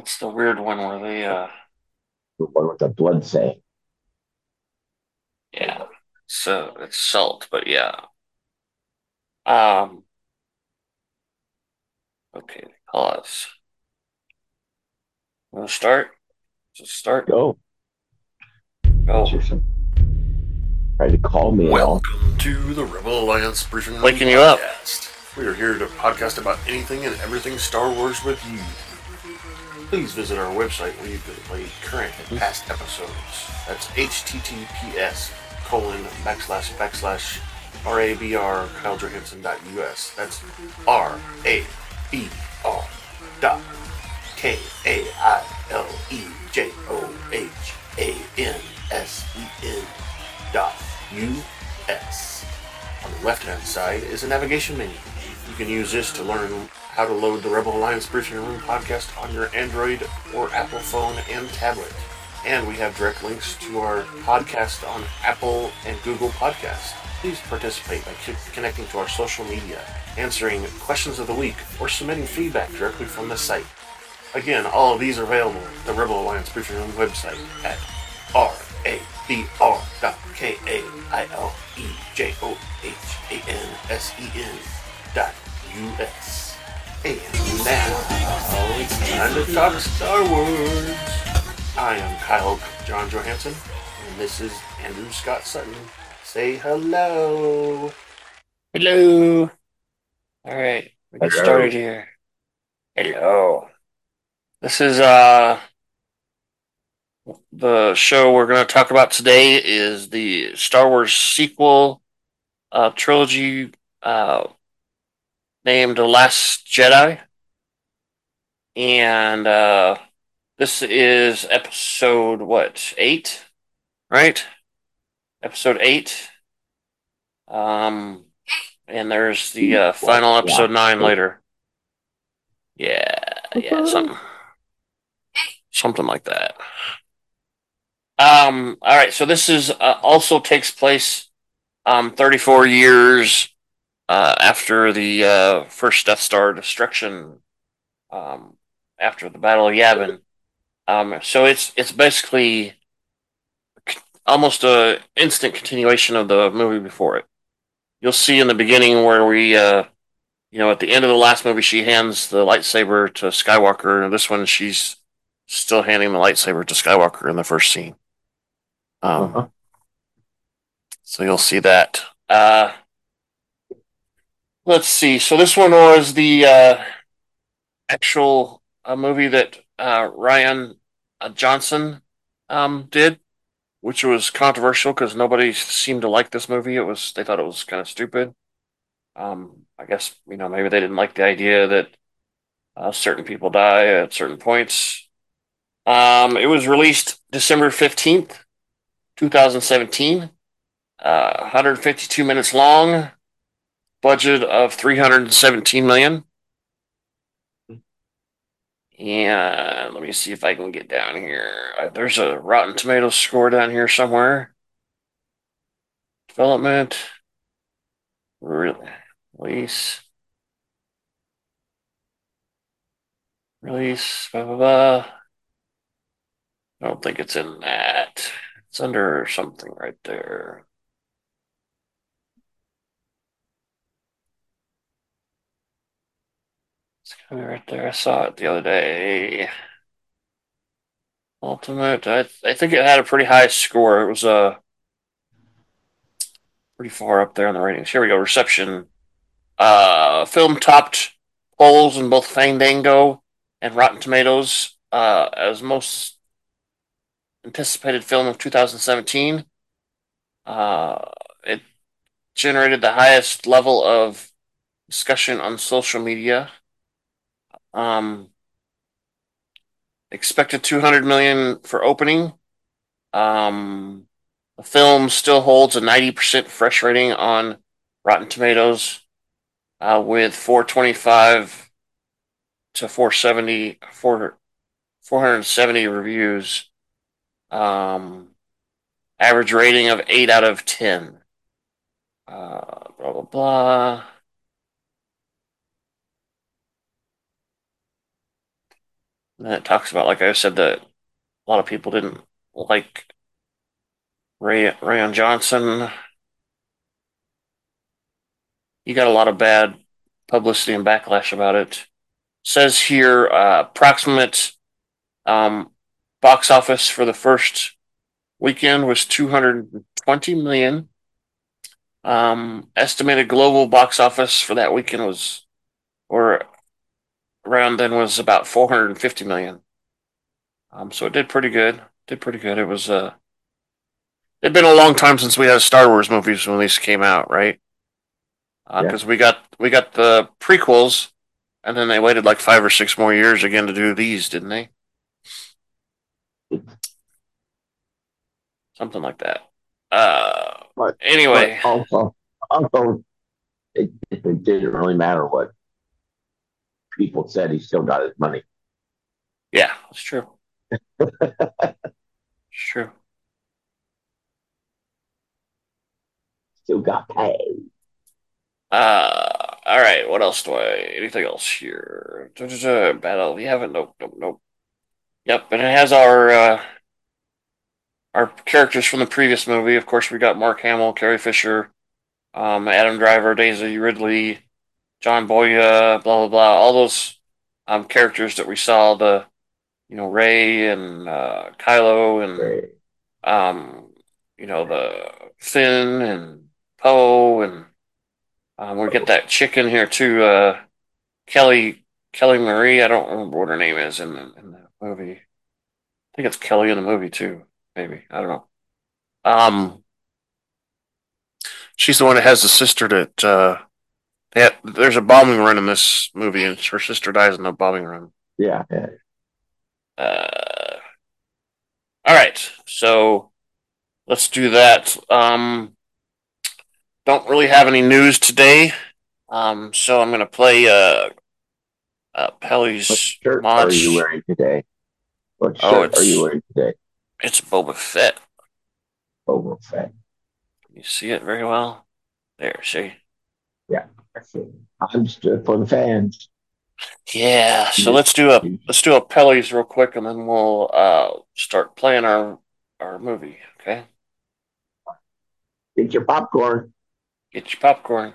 It's the weird one where they, uh, The one with the blood saying. yeah. So it's salt, but yeah. Um. Okay, pause. Want to start? Just start. Go. Go. Tried to call me. Welcome to the Rebel Alliance Briefing Room Waking you up. podcast. We are here to podcast about anything and everything Star Wars with you. Please visit our website where you can play current and past episodes. That's https colon backslash backslash rabr kailejohansen.us. That's r a b r dot k a i l e j o h a n s e n dot us. On the left hand side is a navigation menu. You can use this to learn how to load the Rebel Alliance Briefing Room podcast on your Android or Apple phone and tablet. And we have direct links to our podcast on Apple and Google Podcasts. Please participate by connecting to our social media, answering questions of the week, or submitting feedback directly from the site. Again, all of these are available at the Rebel Alliance Briefing Room website at r-a-b-r dot k-a-i-l-e-j-o-h-a-n-s-e-n dot u-s. And now, it's time to talk Star Wars. I am Kyle John Johansen, and this is Andrew Scott Sutton. Say hello. Hello. All right, we get Hello. started here. Hello. This is uh the show we're going to talk about today is the Star Wars sequel uh, trilogy uh, named The Last Jedi, and uh, this is episode what eight, right? Episode eight. Um, and there's the uh, final episode nine later. Yeah, yeah, something, something like that. Um, all right, so this is uh, also takes place um 34 years uh, after the uh, first Death Star destruction, um, after the Battle of Yavin. Um, so it's it's basically almost a instant continuation of the movie before it. You'll see in the beginning where we, uh, you know, at the end of the last movie, she hands the lightsaber to Skywalker, and this one she's still handing the lightsaber to Skywalker in the first scene. Um, Uh-huh. so you'll see that. Uh, let's see. So this one was the uh, actual uh, movie that uh, Rian uh, Johnson um, did, which was controversial because nobody seemed to like this movie. It was they thought it was kind of stupid. Um, I guess you know maybe they didn't like the idea that uh, certain people die at certain points. Um, it was released December fifteenth, two thousand seventeen. Uh, 152 minutes long, budget of 317 million. Yeah, let me see if I can get down here. Uh, There's a Rotten Tomatoes score down here somewhere. Development, release, release, blah blah blah. I don't think it's in that. It's under something right there. It's gonna be right there. I saw it the other day. Ultimate. I I think it had a pretty high score. It was uh pretty far up there on the ratings. Here we go. Reception. Uh, film topped polls in both Fandango and Rotten Tomatoes uh, as most anticipated film of 2017. Uh, it generated the highest level of discussion on social media. Um, expected 200 million for opening. Um, the film still holds a 90% fresh rating on Rotten Tomatoes, uh, with 425 to 470, 4, 470 reviews. Um, average rating of 8 out of 10. Uh, blah, blah, blah. It talks about, like I said, that a lot of people didn't like Ray Rian Johnson. He got a lot of bad publicity and backlash about it. Says here, uh, approximate um, box office for the first weekend was 220 million. Um, estimated global box office for that weekend was, or around then was about 450 million. Um, so it did pretty good. Did pretty good. It was uh, it'd been a long time since we had Star Wars movies when these came out, right? Because uh, yeah. we got we got the prequels, and then they waited like five or six more years again to do these, didn't they? Something like that. Uh, but, anyway, but also, also, it, it didn't really matter what people said. He still got his money. Yeah, it's true. it's true. Still got paid. Uh, all right. What else do I? Anything else here? Battle. We haven't. Nope. Nope. Nope. Yep. And it has our uh, our characters from the previous movie. Of course, we got Mark Hamill, Carrie Fisher, um, Adam Driver, Daisy Ridley, John Boyega, blah blah blah. All those um, characters that we saw the you know Rey and uh, Kylo and um, you know the Finn and Poe and um, we get that chicken here too, uh, Kelly Kelly Marie. I don't remember what her name is in the in the movie. I think it's Kelly in the movie too. Maybe I don't know. Um, she's the one that has the sister that uh, had, there's a bombing run in this movie, and her sister dies in the bombing run. Yeah. yeah. Uh, all right, so let's do that. Um, don't really have any news today, um, so I'm going to play uh, uh, Pelly's what shirt are you wearing today? What oh, shirt oh, are you wearing today? It's Boba Fett. Boba Fett. You see it very well. There, see. Yeah, I'm stood for the fans. Yeah, so let's do a let's do a Pelly's real quick, and then we'll uh, start playing our our movie. Okay. Get your popcorn. Get your popcorn.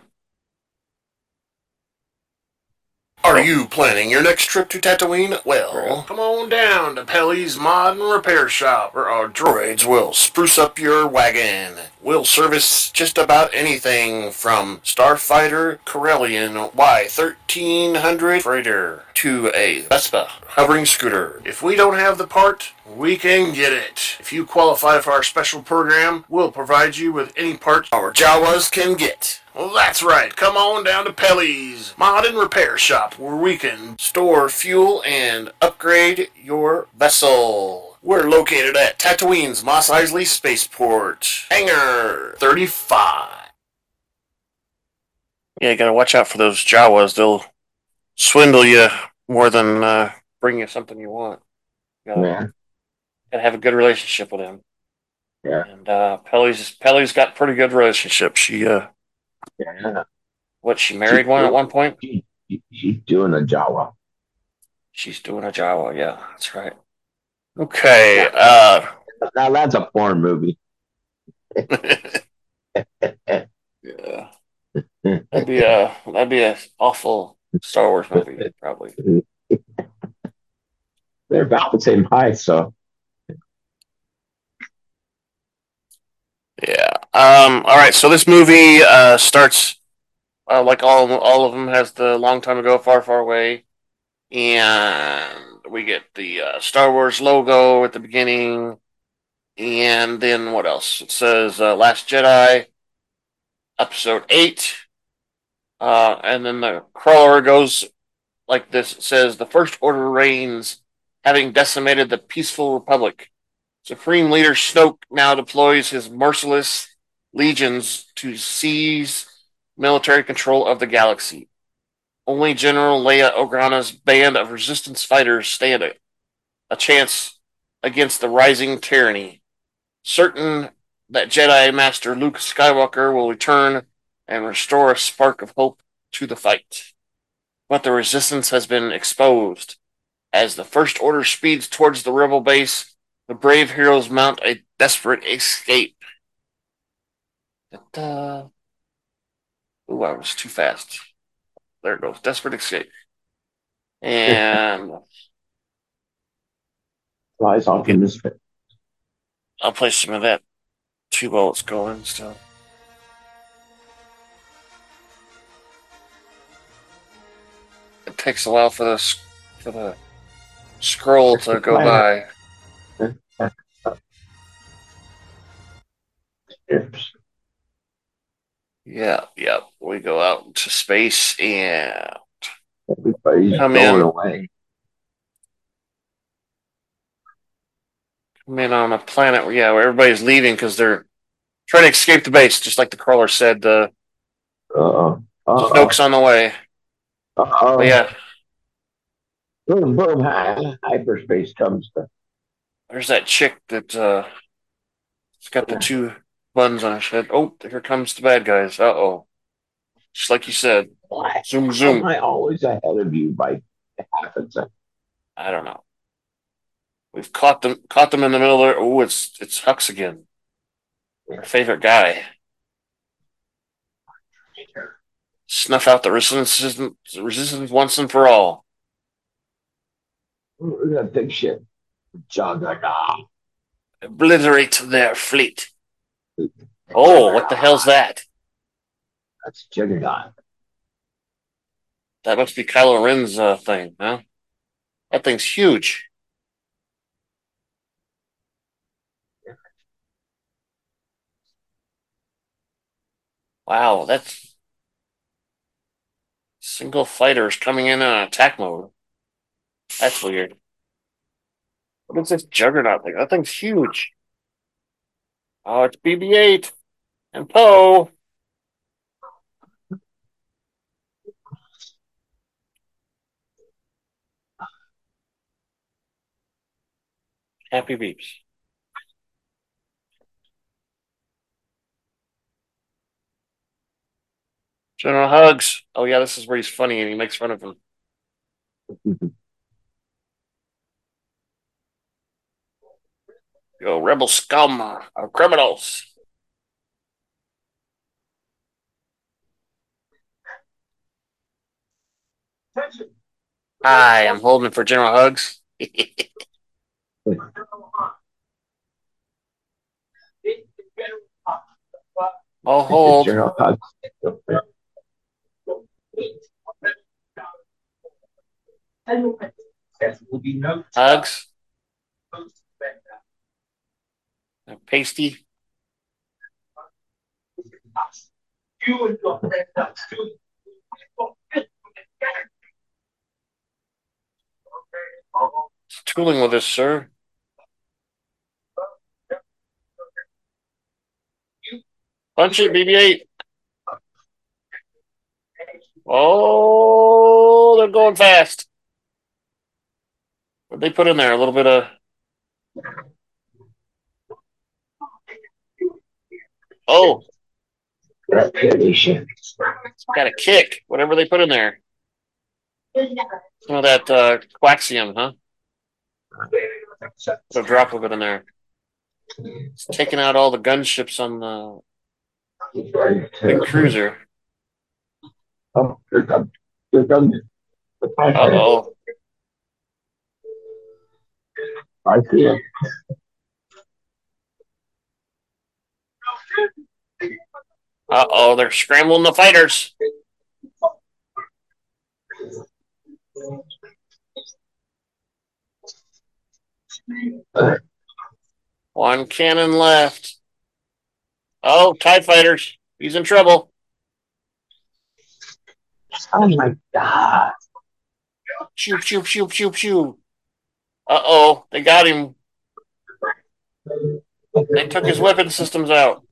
Are you planning your next trip to Tatooine? Well, come on down to Pelly's Mod and Repair Shop, where our droids will spruce up your wagon. We'll service just about anything from Starfighter Corellian Y1300 freighter to a Vespa hovering scooter. If we don't have the part, we can get it. If you qualify for our special program, we'll provide you with any part our Jawas can get. Well, that's right. Come on down to Pelly's Mod and Repair Shop, where we can store fuel and upgrade your vessel. We're located at Tatooine's Mos Eisley Spaceport, Hangar 35. Yeah, you gotta watch out for those Jawas. They'll swindle you more than uh, bring you something you want. You gotta, yeah. gotta have a good relationship with them. Yeah. And uh, Pelly's Pelly's got pretty good relationship. She uh yeah. What she married one at one point? She, she's doing a Jawa. She's doing a Jawa. Yeah, that's right. Okay. Uh, now that's a porn movie. yeah. That'd be a that'd be a awful Star Wars movie, probably. They're about the same height, so Yeah. Um, all right. So this movie uh, starts uh, like all all of them has the long time ago, far far away, and we get the uh, Star Wars logo at the beginning, and then what else? It says uh, Last Jedi, Episode Eight, uh, and then the crawler goes like this. It says the First Order reigns, having decimated the peaceful Republic. Supreme Leader Snoke now deploys his merciless legions to seize military control of the galaxy. Only General Leia Organa's band of resistance fighters stand a, a chance against the rising tyranny. Certain that Jedi Master Luke Skywalker will return and restore a spark of hope to the fight. But the resistance has been exposed As the First Order speeds towards the rebel base, the brave heroes mount a desperate escape. Da-da. Ooh, I was too fast. There it goes. Desperate escape. And Flies off in this fit. I'll play some of that two bullets going still. It takes a while for the for the scroll to go by. Yeah, yeah. We go out into space and Everybody's Come going in. away. come in on a planet where yeah, where everybody's leaving because they're trying to escape the base, just like the crawler said. Uh. Uh-oh. Snoke's on the way. Uh-oh. But yeah, Boom, boom. Hi- Hyperspace comes to there's that chick that uh, has got the two buttons on her head. Oh, here comes the bad guys. Uh oh. Just like you said. Why Zoom, am. I always ahead of you by half a second? I don't know. We've caught them caught them in the middle there. Oh, it's it's Hux again. Our favorite guy. Snuff out the resistance resistance once and for all. Look at that big shit. Juggernaut. Obliterate their fleet. Oh, what the hell's that? That's Juggernaut. That must be Kylo Ren's uh, thing, huh? That thing's huge. Wow, that's single fighters coming in on attack mode. That's weird. What is this juggernaut thing? That thing's huge. Oh, it's BB-8 and Poe. Happy beeps. General Hugs. Oh yeah, this is where he's funny and he makes fun of him. Yo, rebel scum of criminals. Hi, I'm holding for General Hugs. I'll hold. General Hux. Hugs. Pasty. Tooling with us, sir. Punch it, BB-8. Oh, they're going fast. What they put in there? A little bit of. Oh, That pity got a kick. Whatever they put in there. Some of that uh, coaxium, huh? Put a drop of it in there. It's taking out all the gunships on the big cruiser. Oh, here comes, here comes. the Uh oh. I see it. Uh oh. They're scrambling the fighters. One cannon left. Oh, TIE fighters. He's in trouble. Oh my god. Shoot, shoot, shoot, shoot, shoot. Uh oh. They got him. They took his weapon systems out.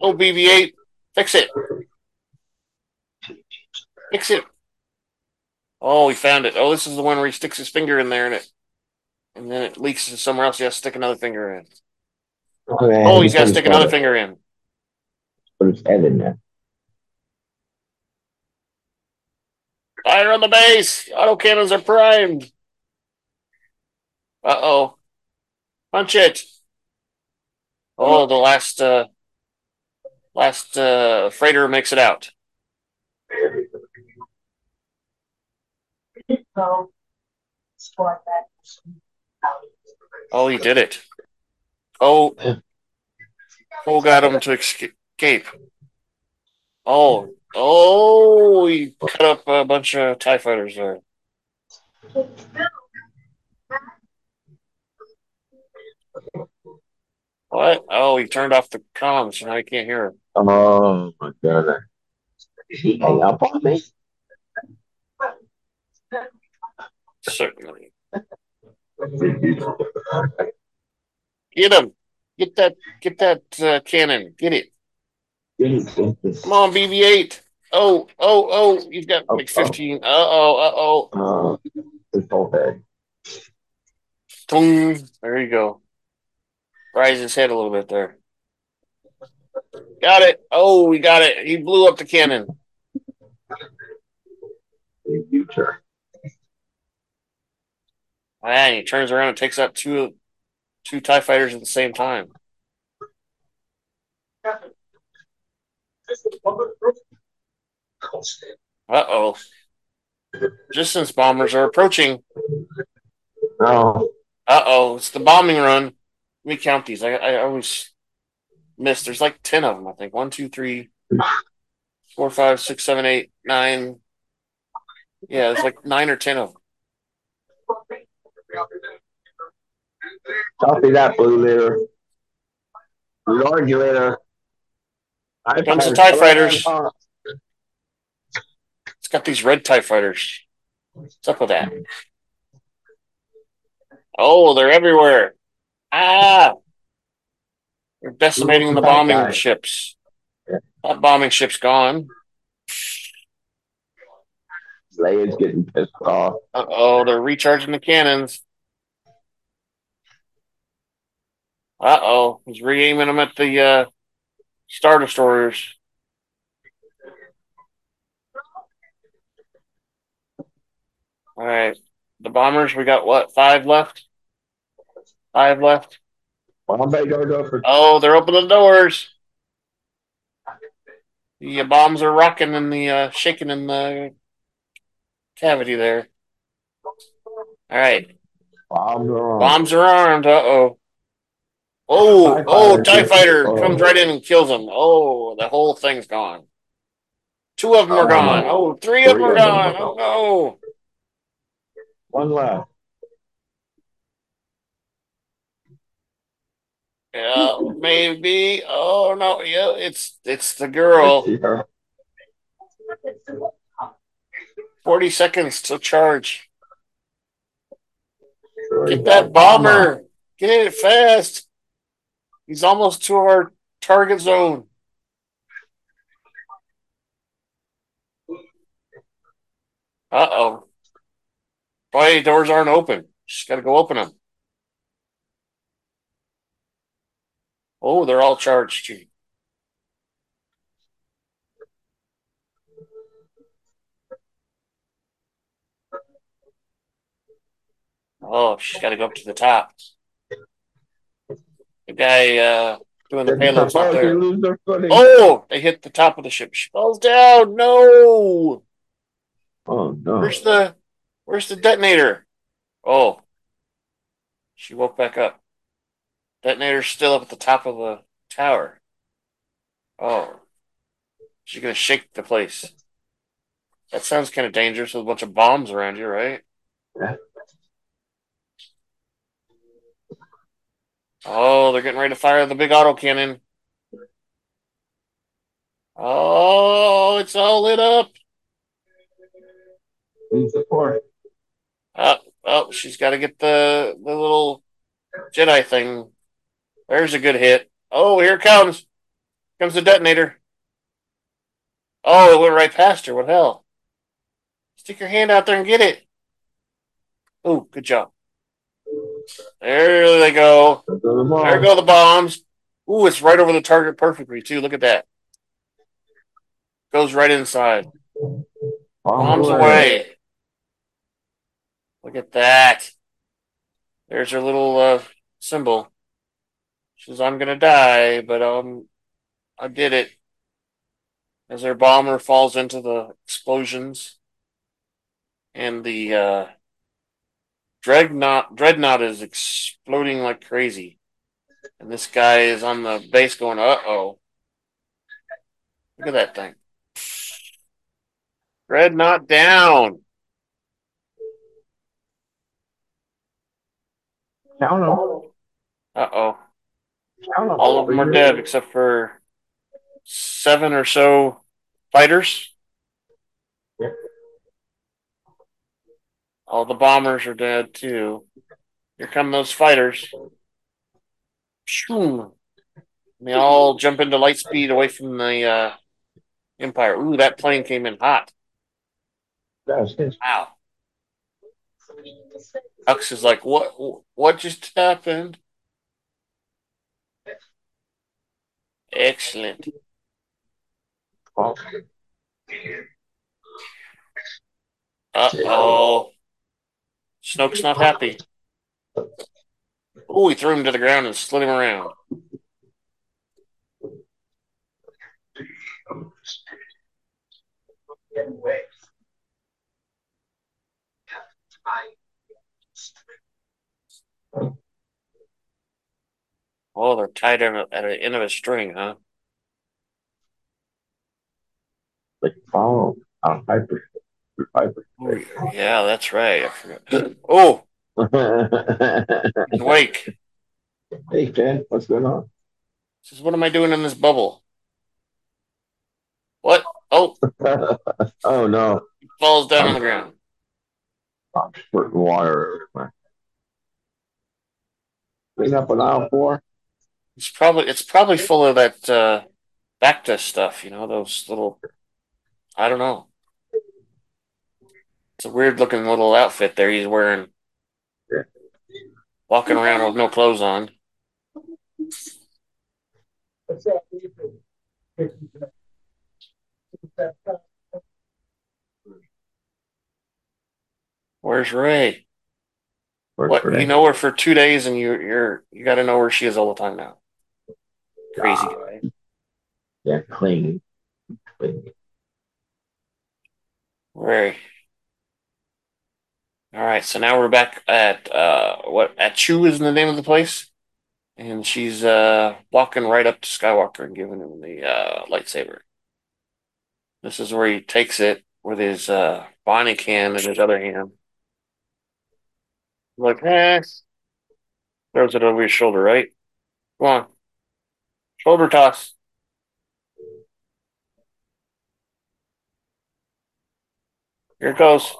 Go, BB 8. Fix it. Fix it. Oh, we found it. Oh, this is the one where he sticks his finger in there and it and then it leaks to somewhere else. He has to stick another finger in. Okay, Oh, he's got to stick another head- finger in. Put his head in there. Fire on the base! Autocannons are primed! Uh oh. Punch it! Oh, the last, uh, last, uh, freighter makes it out. Oh, he did it. Oh, oh, got him to escape. Oh, oh, he cut up a bunch of TIE fighters there. What? Oh, he turned off the comms, so now he can't hear him. Oh my god. Did he hang up on me? Certainly. Get him. Get that. Get that uh, cannon. Get it. Come on, BB-8. Oh, oh, oh! You've got Oh, like fifteen. Uh oh. Uh oh. Uh, his whole head. There you go. Rise his head a little bit there. Got it. Oh, we got it. He blew up the cannon. Future. And he turns around and takes out two two TIE fighters at the same time. Uh oh. Distance bombers are approaching. No. Uh oh. It's the bombing run. Let me these. I, I always miss. There's like 10 of them, I think. One, two, three, four, five, six, seven, eight, nine. Yeah, there's like nine or 10 of them. Copy that, Blue Leader. Lord, you later. I Comes the TIE fighters. It's got these red TIE fighters. What's up with that? Oh, they're everywhere. Ah! They're decimating the bombing ships. That bombing ship's gone. Leia's getting pissed off. Uh oh, they're recharging the cannons. Uh oh, he's re aiming them at the uh, Star Destroyers. All right, the bombers, we got what, five left? Five left. Bombay don't for Oh, they're opening the doors. The uh, bombs are rocking and the uh, shaking in the cavity there. All right, bombs. are on. bombs are armed. Uh oh. Oh, TIE oh, fighter. TIE fighter Oh. comes right in and kills him. Oh, the whole thing's gone. Two of them are Oh. gone. Oh, three of them are them gone. are Oh, no. One left. Yeah, maybe. Oh, no. Yeah, it's it's the girl. Yeah. 40 seconds to charge. Sure, Get that bomber. Get it fast. He's almost to our target zone. Uh oh. Boy, doors aren't open. Just got to go open them. Oh, they're all charged. Gee. Oh, she's got to go up to the top. The guy uh, doing the payload's not there. lose their footing. Oh, they hit the top of the ship. She falls down. No. Oh, no. Where's the Where's the detonator? Oh, she woke back up. Detonator's still up at the top of the tower. Oh, she's gonna shake the place. That sounds kind of dangerous with a bunch of bombs around you, right? Yeah. Oh, they're getting ready to fire the big auto cannon. Oh, it's all lit up. Need support. Oh, oh, she's got to get the the little Jedi thing. There's a good hit. Oh, here it comes. Comes the detonator. Oh, it went right past her. What the hell? Stick your hand out there and get it. Oh, good job. There they go. Go the. There go the bombs. Ooh, it's right over the target perfectly too. Look at that. Goes right inside. Bombs away. Look at that. There's her little uh, symbol. She says, I'm going to die, but um, I did it. As her bomber falls into the explosions. And the uh, dreadnought, dreadnought is exploding like crazy. And this guy is on the base going, uh oh. Look at that thing. Dreadnought down. Count them. Uh oh. All of them are dead except for seven or so fighters. Yep. All the bombers are dead too. Here come those fighters. And they all jump into light speed away from the uh, Empire. Ooh, that plane came in hot. That's it. Wow. Hux is like, what? What just happened? Excellent. Uh oh. Snoke's not happy. Oh, he threw him to the ground and slid him around. Oh, they're tied in at the end of a string, huh? like follow on hyper, Piper. Oh, yeah, that's right. I forgot. Oh, wake. hey, Ken, what's going on? Says, what am I doing in this bubble? What? Oh, oh no, he falls down on the ground. I'm squirting water everywhere. Clean up an aisle four. It's probably it's probably full of that uh, Bacta stuff. You know those little. I don't know. It's a weird looking little outfit there he's wearing. Yeah. Walking around with no clothes on. Where's Rey? Works What for you know her for two days and you you're you got to know where she is all the time now. Crazy guy. Yeah, clean. Clean. Rey. All right, so now we're back at uh what Ahch-To is the name of the place, and she's uh walking right up to Skywalker and giving him the uh lightsaber. This is where he takes it with his uh Bonnie can in his other hand. Like, eh. Throws it over his shoulder, right? Come on. Shoulder toss. Here it goes.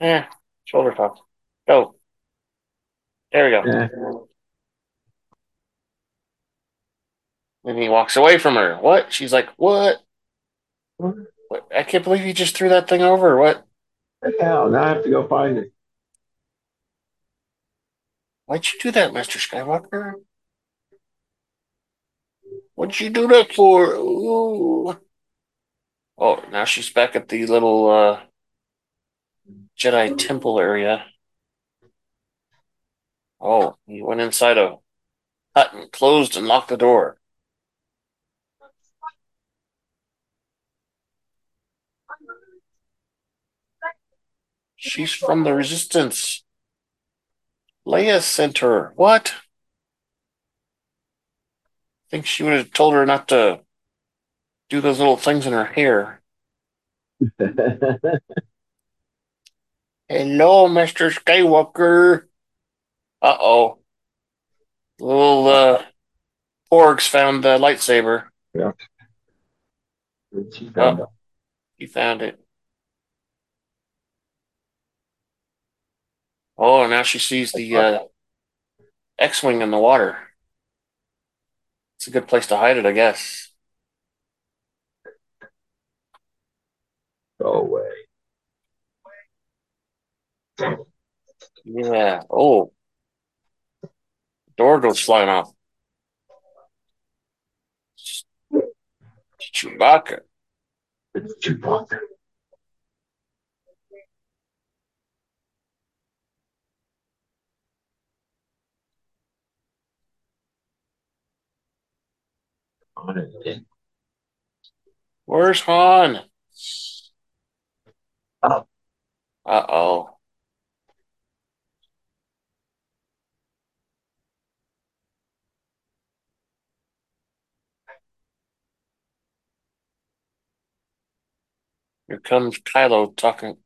Eh, shoulder toss. Go. There we go. Yeah. And he walks away from her. What? She's like, what? What? I can't believe you just threw that thing over. What? What the hell? Now I have to go find it. Why'd you do that, Mr. Skywalker? What'd you do that for? Ooh. Oh, now she's back at the little uh, Jedi temple area. Oh, he went inside a hut and closed and locked the door. She's from the Resistance. Leia sent her. What? I think she would have told her not to do those little things in her hair. Hello, Mr. Skywalker. Uh oh. Little uh, Porgs found the lightsaber. Yeah. She found it. He found it. Oh, now she sees the uh, X-wing in the water. It's a good place to hide it, I guess. Go away. Yeah. Oh, door goes flying off. Chewbacca. It's Chewbacca. Where's Han? Uh oh. Here comes Kylo talking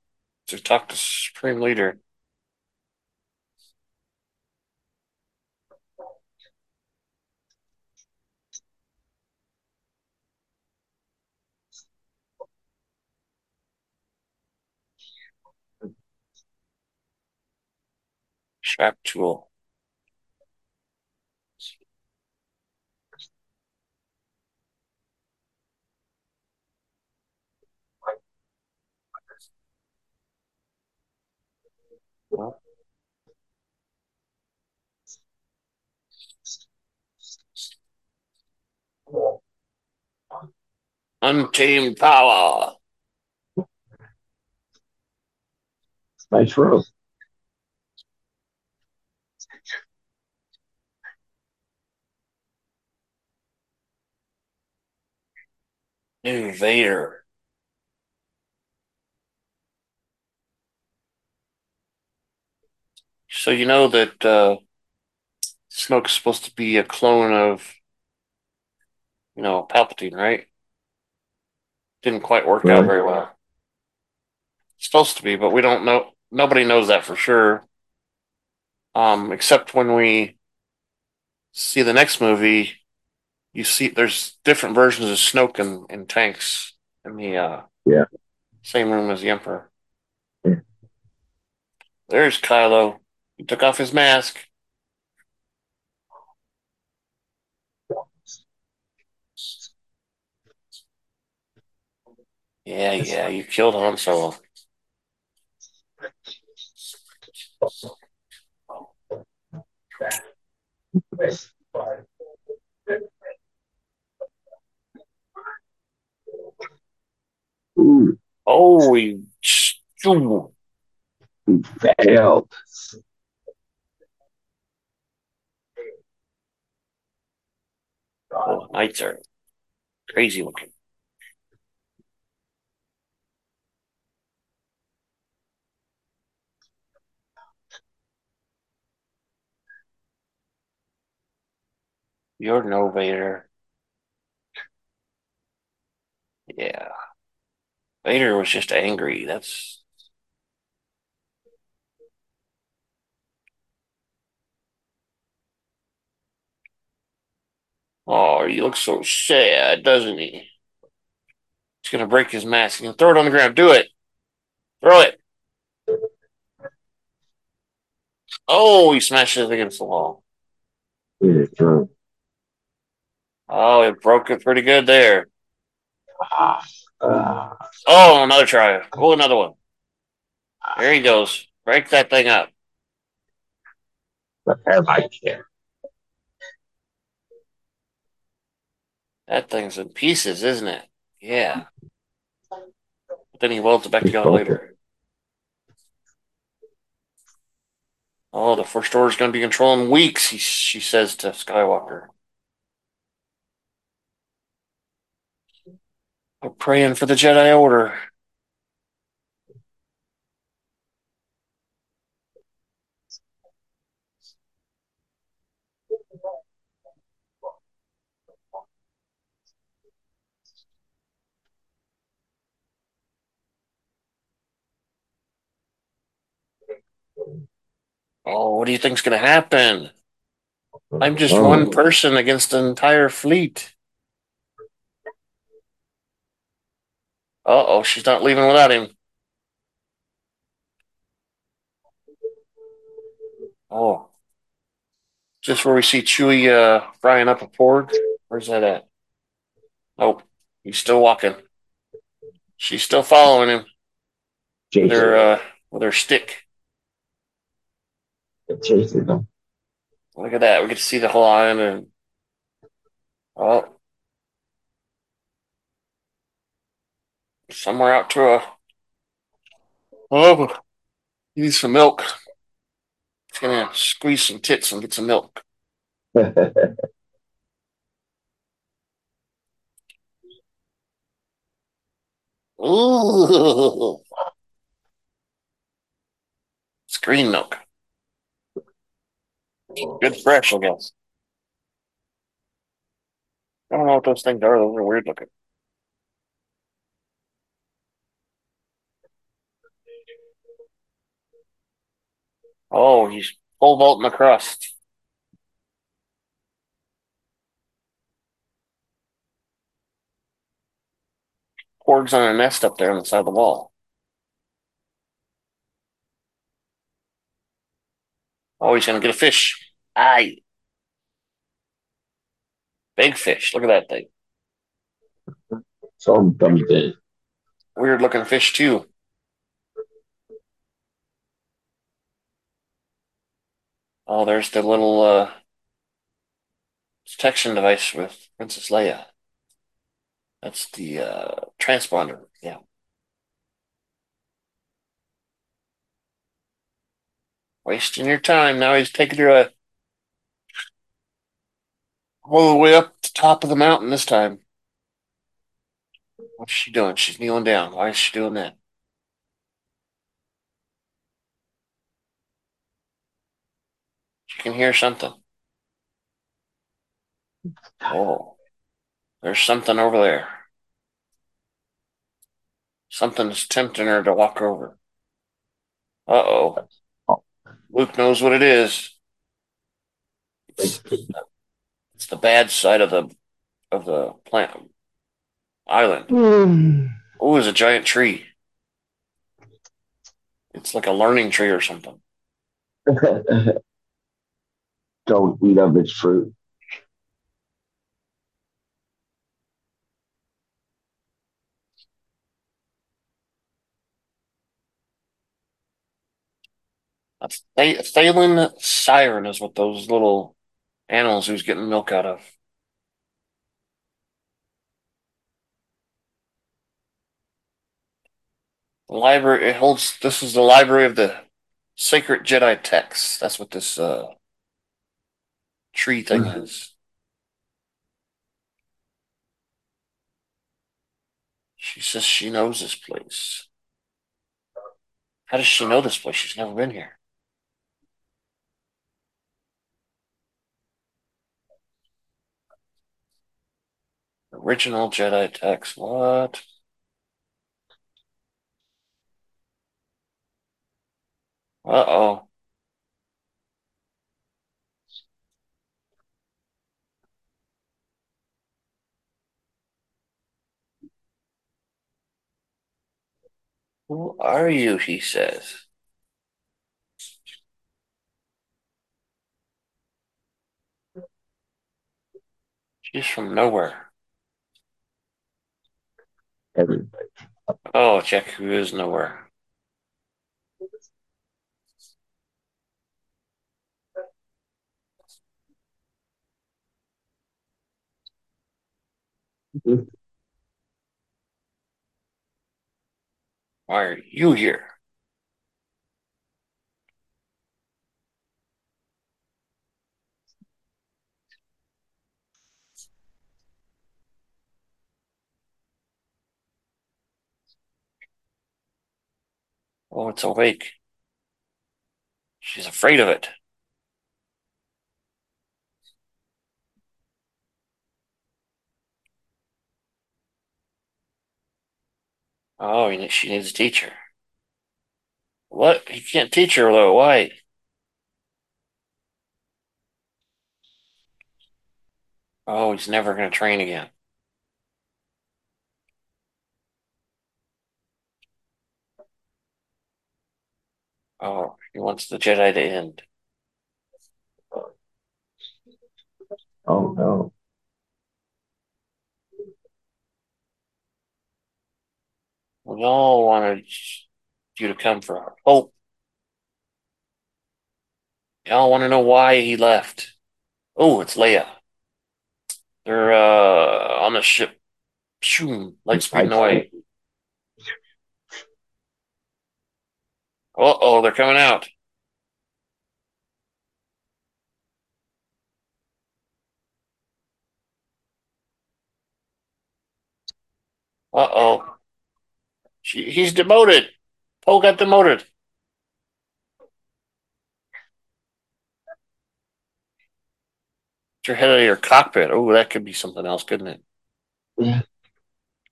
to talk to Supreme Leader. Tool. Untamed power. Nice room. New Vader. So you know that uh, Snoke's supposed to be a clone of, you know, Palpatine, right? Didn't quite work out very well. supposed to be, but we don't know. Nobody knows that for sure. Um, except when we see the next movie, you see there's different versions of Snoke and, and tanks in the uh, Yeah. same room as the Emperor. Yeah. There's Kylo. He took off his mask. Yeah, yeah, you killed Han Solo. Ooh, Oh, he failed. Oh, knights are crazy looking. You're no Vader. Yeah. Vader was just angry. That's Oh, he looks so sad, doesn't he? He's gonna break his mask. He's gonna throw it on the ground. Do it. Throw it. Oh, he smashes it against the wall. He just threw. Oh, it broke it pretty good there. Ah. Oh, another try. Oh, another one. There he goes. Break that thing up. Repair my chair. That thing's in pieces, isn't it? Yeah. But then he welds it back together later. Oh, the First Order's going to be controlling weeks, he, she says to Skywalker. We're praying for the Jedi Order. Oh, what do you think's going to happen? I'm just Oh, one person against an entire fleet. Uh oh, she's not leaving without him. Oh. Just where we see Chewie uh, frying up a porg. Where's that at? Nope. He's still walking. She's still following him with her, uh, with her stick. Look at that. We get to see the whole island. And... Oh. Somewhere out to a. Oh, he needs some milk. He's gonna squeeze some tits and get some milk. Ooh. It's green milk. Good fresh, I guess. I don't know what those things are. Those are weird looking. Oh, he's pole vaulting across. Porg's on a nest up there on the side of the wall. Oh, he's gonna get a fish. Aye. Big fish. Look at that thing. Some dumb thing. Weird looking fish too. Oh, there's the little uh, detection device with Princess Leia. That's the uh, transponder. Yeah. Wasting your time. Now he's taking her uh, all the way up the top of the mountain this time. What's she doing? She's kneeling down. Why is she doing that? She can hear something. Oh, there's something over there. Something's tempting her to walk over. Uh oh. Luke knows what it is. It's, it's the bad side of the of the plant island. Oh, it's a giant tree. It's like a learning tree or something. Don't eat of its fruit. Th- Thala-siren is what those little animals who's getting milk out of. The library it holds this is the library of the sacred Jedi texts. That's what this uh tree thing Mhm. is. She says she knows this place. How does she know this place? She's never been here. Original Jedi text. What? Uh oh. Who are you? He says. She's from nowhere. Everybody. Oh, check who is nowhere. Why are you here? Oh, it's awake. She's afraid of it. Oh, he she needs a teacher. What? He can't teach her though. Why? Oh, he's never going to train again. Oh, he wants the Jedi to end. Oh no. We all wanted you to come for our hope. Y'all want to know why he left? Oh, it's Leia. They're uh, on the ship. Shoom, like speeding away. Uh oh, they're coming out. Uh oh. He's demoted. Poe got demoted. Get your head out of your cockpit. Oh, that could be something else, couldn't it? Yeah.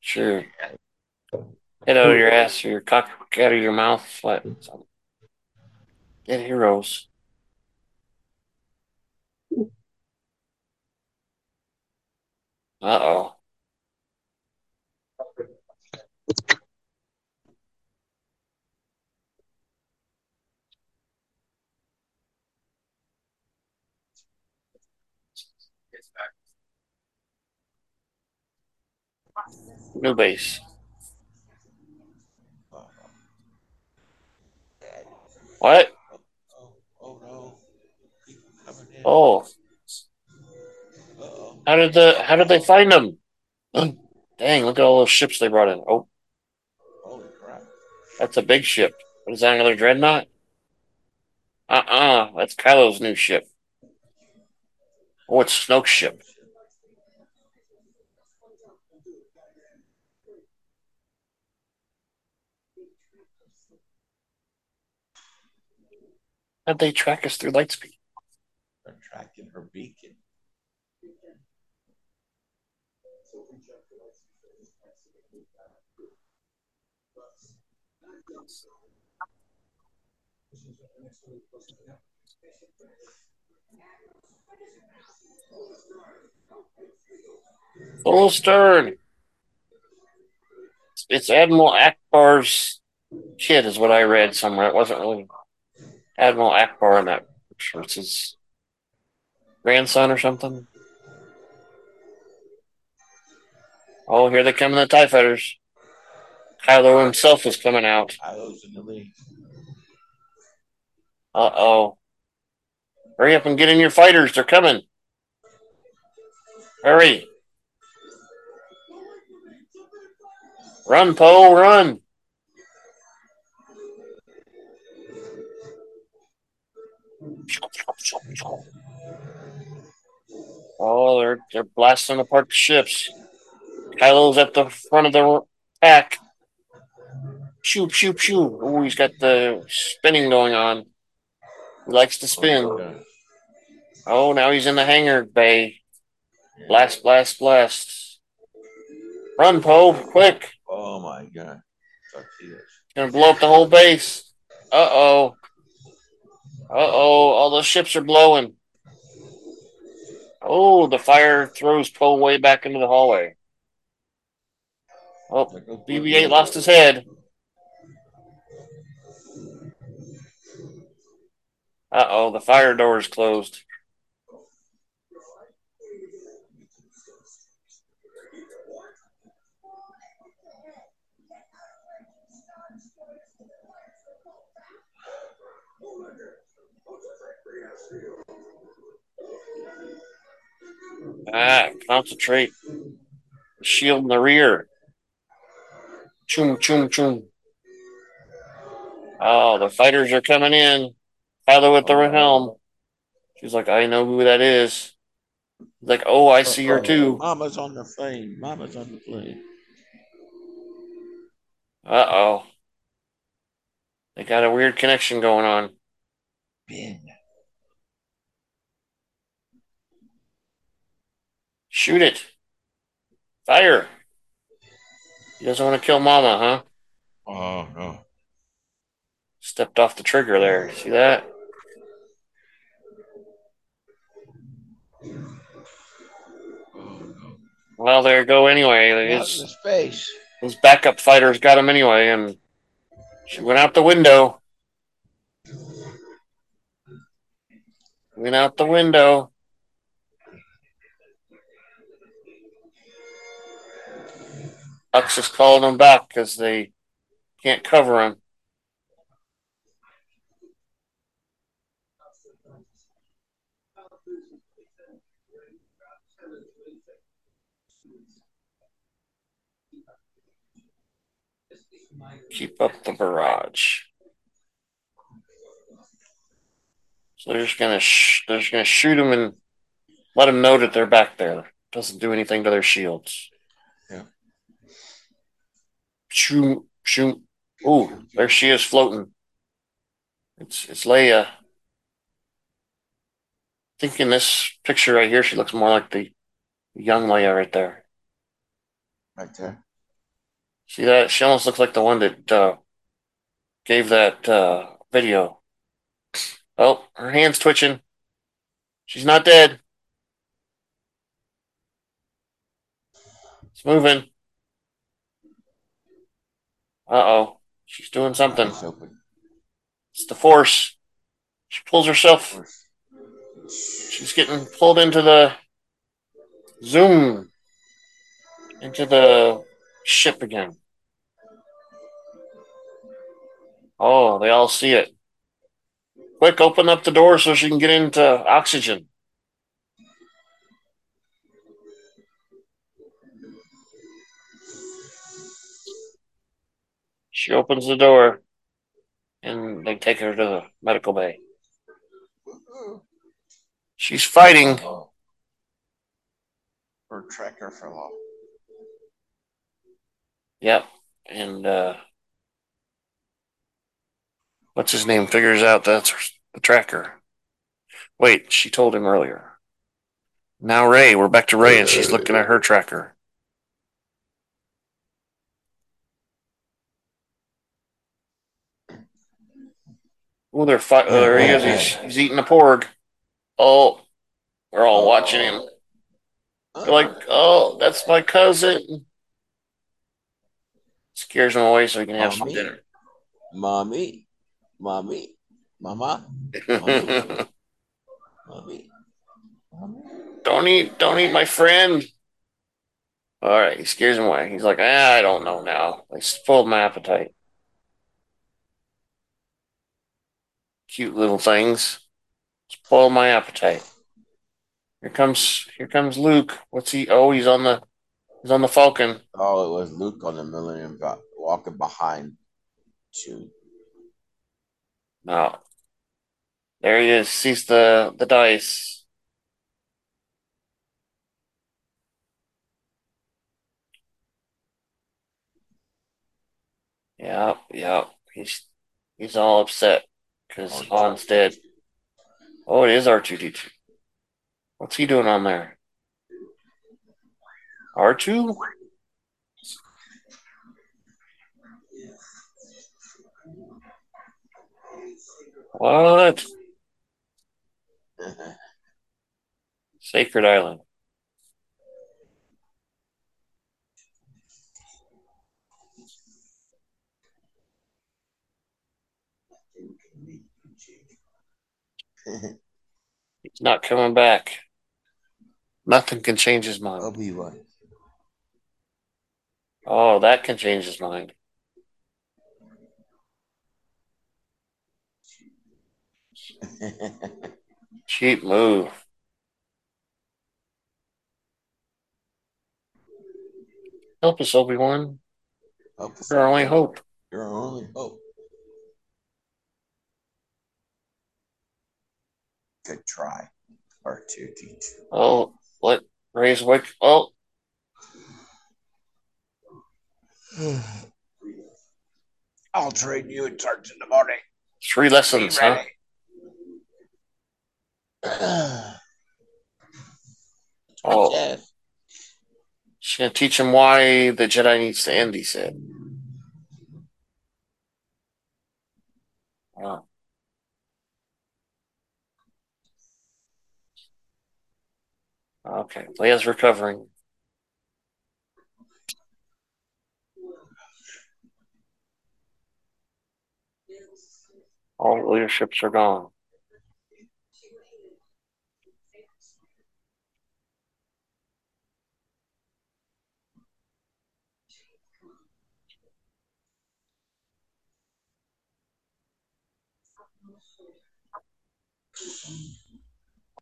Sure. Head out of your ass or your cock out of your mouth. What? Get heroes. Uh oh. New base. What? Oh, how did the how did they find them? Dang! Look at all those ships they brought in. Oh, Holy crap. that's a big ship. What is that? Another dreadnought? Uh uh That's Kylo's new ship. Oh, it's Snoke's ship. How'd they track us through Lightspeed? They're tracking her beacon. Full stern. It's Admiral Ackbar's kid, is what I read somewhere. It wasn't really Admiral Ackbar and that. It's his grandson or something. Oh, here they come in the TIE fighters. Kylo himself is coming out. Kylo's in the lead. Uh oh. Hurry up and get in your fighters. They're coming. Hurry. Run, Poe, run. Oh, they're they're blasting apart the ships. Kylo's at the front of the pack. Shoo, shoo, shoo. Oh, he's got the spinning going on. He likes to spin. Oh. Oh, now he's in the hangar bay. Blast, blast, blast. Run, Poe, quick. Oh my god. Gonna blow up the whole base. Uh oh. Oh, all those ships are blowing. Oh, the fire throws Poe way back into the hallway. Oh, BB 8 lost his head. Uh oh, the fire door is closed. Ah, concentrate. Shield in the rear. Choom, choom, choom. Oh, the fighters are coming in. Kylo with the helm. She's like, I know who that is. He's like, oh, I see her too. Mama's on the plane. Mama's on the plane. Uh oh. They got a weird connection going on. Ben. Shoot it. Fire. He doesn't want to kill Mama, huh? Oh no. Stepped off the trigger there. See that? Oh. Well, there you go anyway. Out in His, his face. his backup fighters got him anyway, and she went out the window. Went out the window. Hux is calling them back because they can't cover him. Keep up the barrage. So they're just gonna sh- they're just gonna shoot them and let them know that they're back there. Doesn't do anything to their shields. Shoot, shoot. Ooh, there she is floating. It's it's Leia. I think in this picture right here, she looks more like the young Leia right there. Right there. See that? She almost looks like the one that uh, gave that uh, video. Oh, her hand's twitching. She's not dead. It's moving. Uh oh. She's doing something. It's the force. She pulls herself. She's getting pulled into the zoom into the ship again. Oh, they all see it. Quick, open up the door so she can get into oxygen. She opens the door and they take her to the medical bay. She's fighting. Oh. Her tracker fell off. Yep. And uh what's his name figures out that's the tracker. Wait, she told him earlier. Now Rey, we're back to Rey and she's looking at her tracker. Oh, they're fi- oh, there he is. He's, he's eating a porg. Oh, we're all watching him. They're like, oh, that's my cousin. Scares him away so he can have some dinner. Mommy. Mommy. Mama. Mommy. Mommy. don't eat, don't eat my friend. All right, he scares him away. He's like, ah, I don't know now. I spoiled my appetite. Cute little things. Spoiled my appetite. Here comes, here comes Luke. What's he? Oh, he's on the, he's on the Falcon. Oh, it was Luke on the Millennium walking behind Chewie. No, there he is. Sees the the dice. Yeah, yeah. He's he's all upset because Han's dead. Oh, it is R two D two. What's he doing on there? R two? What? Sacred Island. He's not coming back. Nothing can change his mind. Obi Wan. Oh, that can change his mind. Cheap move. Help us, Obi Wan. You're our only hope. Your only hope. Good try. R two D two. Oh, let raise awake. Oh, I'll train you in charge in the morning. three lessons, huh? Oh, Yes. she's gonna teach him why the Jedi needs to end. He said. Wow. Okay, Leia's recovering. All leaderships are gone.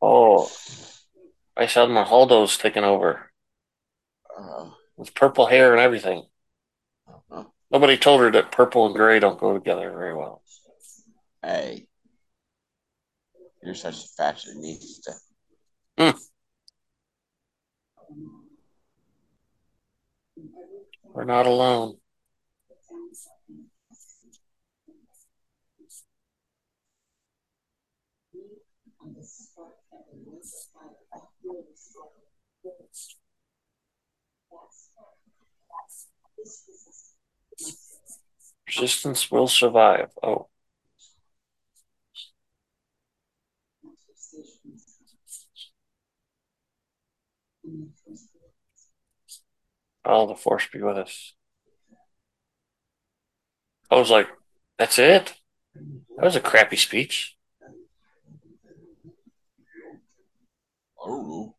Oh, I saw my Holdo's taking over Uh, with purple hair and everything. uh, Nobody told her that purple and gray don't go together very well. hey. You're such a fashionista. We're not alone. Resistance will survive. Oh. Oh, the force be with us. I was like, that's it? That was a crappy speech. Oh.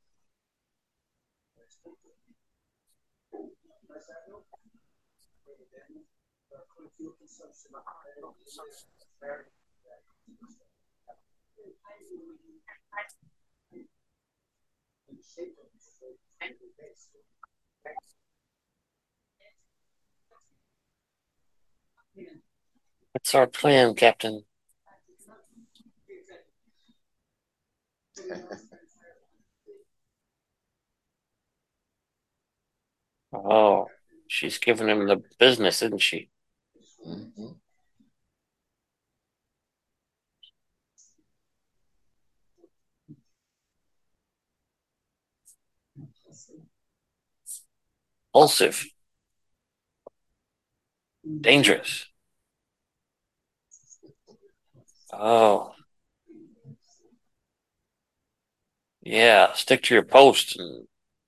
What's our plan, Captain? Oh, she's giving him the business, isn't she? Mhm. Impulsive. Dangerous. Oh. Yeah, stick to your post and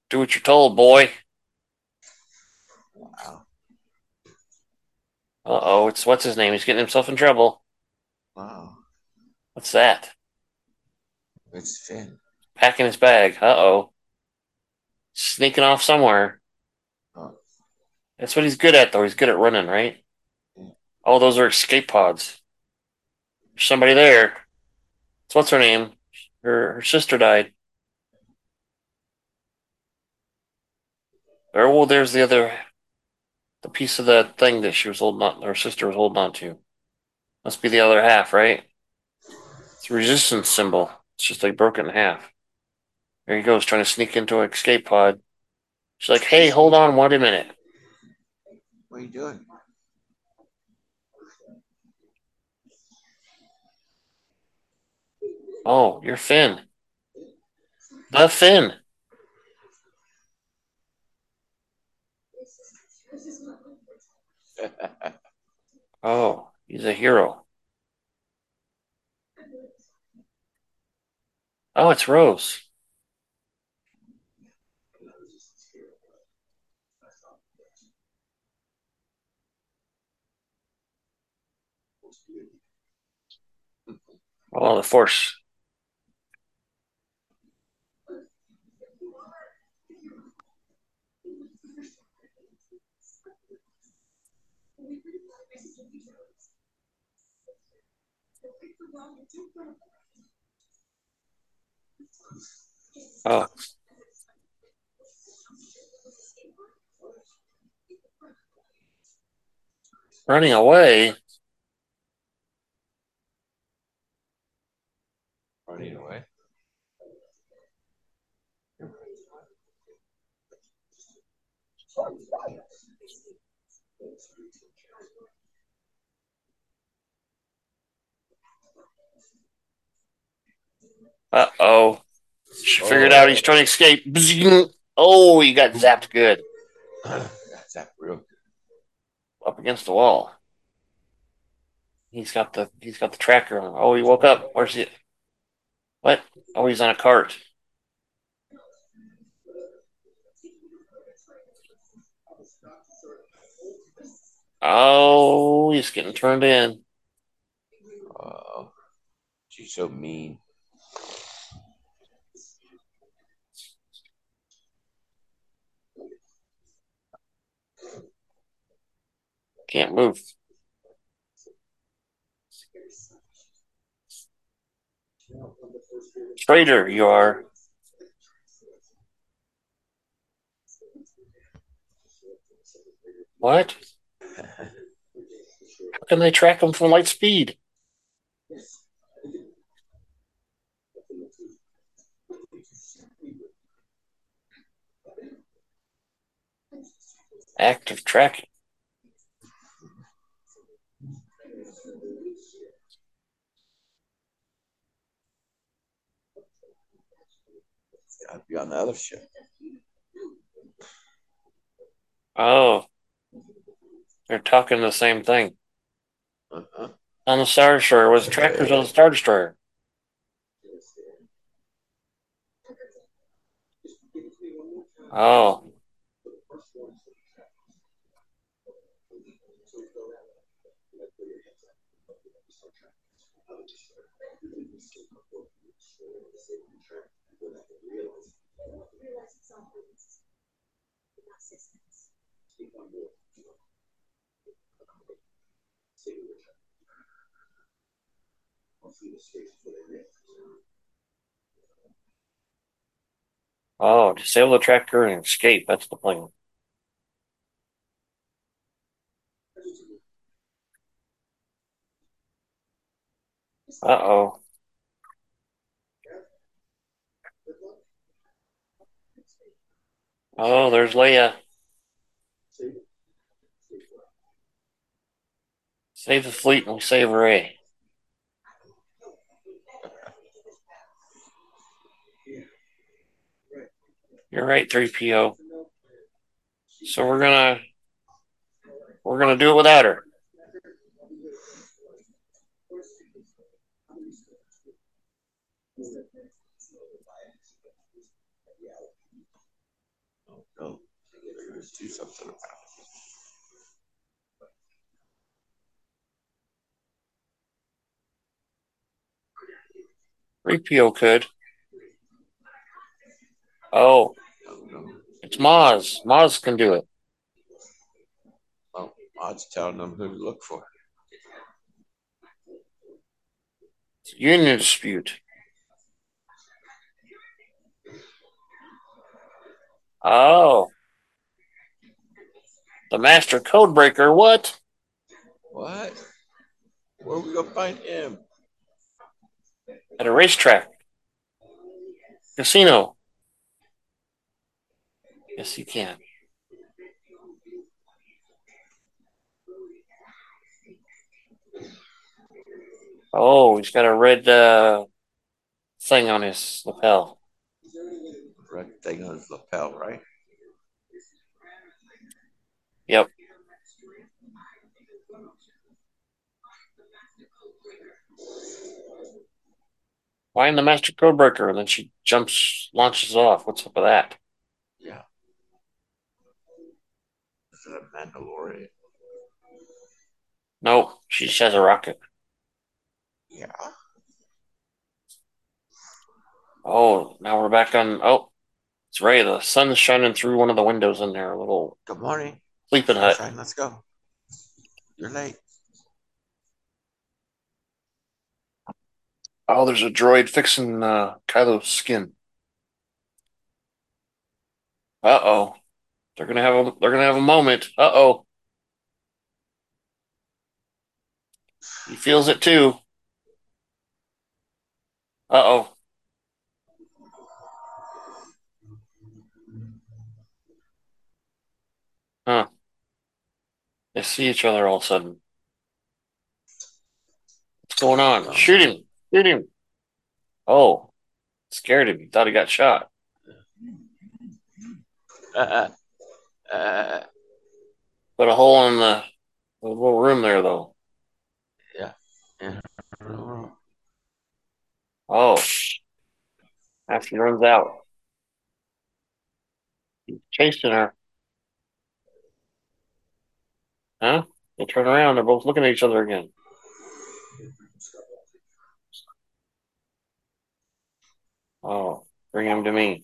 do what you're told, boy. Wow. Uh oh, it's what's his name? He's getting himself in trouble. Wow. What's that? It's Finn. Packing his bag. Uh oh. Sneaking off somewhere. Oh. That's what he's good at, though. He's good at running, right? Yeah. Oh, those are escape pods. There's somebody there. So what's her name? Her her sister died. Or well, there's the other, the piece of the thing that she was holding on. Her sister was holding on to. Must be the other half, right? It's a resistance symbol. It's just like broken in half. There he goes, trying to sneak into an escape pod. She's like, "Hey, hold on, one minute." What are you doing? Oh, you're Finn. The Finn. Oh, he's a hero. Oh, it's Rose. Oh, the Force. Oh, running away. Running away. Uh oh. She figured out he's trying to escape. Oh, he got zapped good That's that real. up against the wall. He's got the he's got the tracker on. Oh, he woke up. Where's he? What? Oh, he's on a cart. Oh, he's getting turned in. Oh, she's so mean. Can't move. Traitor, you are. What? How can they track him from light speed? Active tracking. Gotta be on the other ship. Oh. They're talking the same thing. Uh-huh. On the Star Destroyer was trackers on the Star Destroyer. Oh. Oh, disable the tracker and escape. That's the plan. Uh oh. Oh, there's Leia. Save the fleet and we'll save Rey. You're right, 3PO. So we're gonna we're gonna do it without her. Oh, something about 3PO could. Oh, it's Maz. Maz can do it. Well, Odd's telling them who to look for. It's a union dispute. Oh. The master code breaker, what? What? Where we gonna find him? At a racetrack. Casino. Yes, you can. Oh, he's got a red uh, thing on his lapel. Red thing on his lapel, right? Yep. Why in the master code breaker? And then she jumps, launches off. What's up with that? Yeah. Is it a Mandalorian? No, she just has a rocket. Yeah. Oh, now we're back on. Oh, it's Rey. The sun's shining through one of the windows in there. A little Good morning. sleeping hut. Sunshine, let's go. You're late. Oh, there's a droid fixing uh, Kylo's skin. Uh oh, they're gonna have a they're gonna have a moment. Uh oh, he feels it too. Uh oh. Huh. They see each other all of a sudden. What's going on? Shoot him! Shoot him! Oh, scared him. He thought he got shot. Uh, uh, Put a hole in the, the little room there, though. yeah. Oh. After he runs out. He's chasing her. Huh? They turn around. They're both looking at each other again. Oh, bring him to me.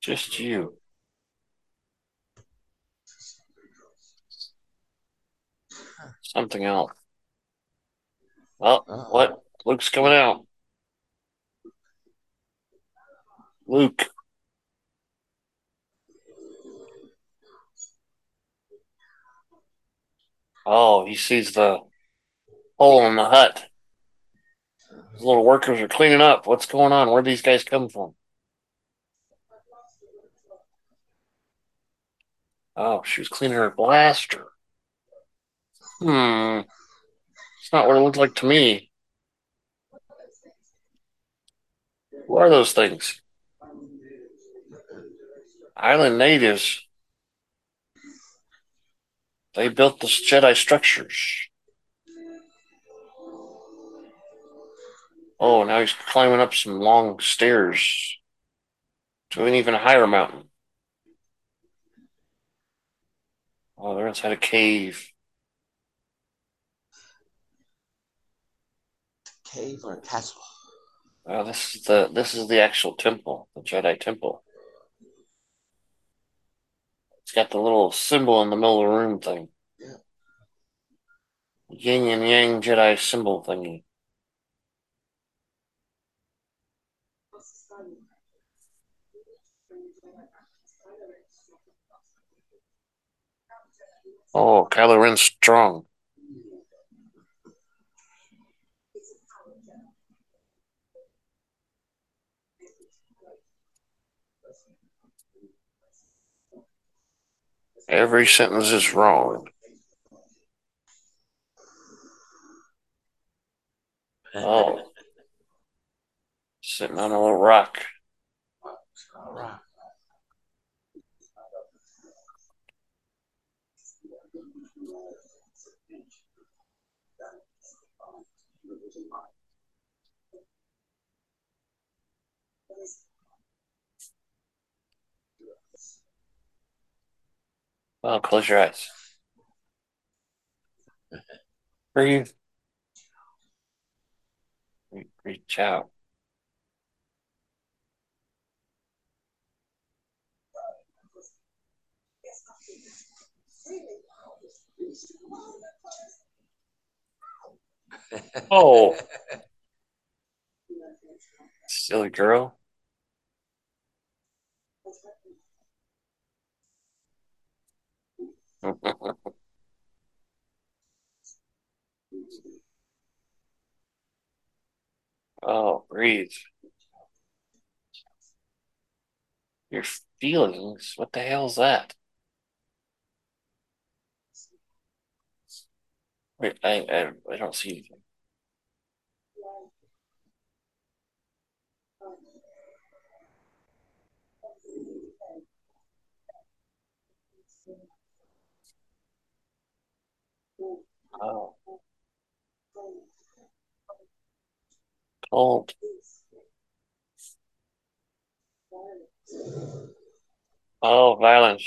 Just you. Something else. Oh, what? Luke's coming out. Luke. Oh, he sees the hole in the hut. His little workers are cleaning up. What's going on? Where these guys come from? Oh, she was cleaning her blaster. Hmm. It's not what it looked like to me. Who are those things? Island natives. They built the Jedi structures. Oh, now he's climbing up some long stairs to an even higher mountain. Oh, they're inside a cave. Cave or a castle? Oh, this is the this is the actual temple, the Jedi temple. It's got the little symbol in the middle of the room thing. Yeah. Yin and Yang Jedi symbol thingy. Oh, Kylo Ren's strong. Every sentence is wrong. Oh. Sitting on a little rock. Alright. Well, close your eyes. Breathe. Re- Reach out. Oh, silly girl. oh, breathe. Your feelings? What the hell's that? Wait, I, I, I don't see anything. Oh, cold. Oh, violence.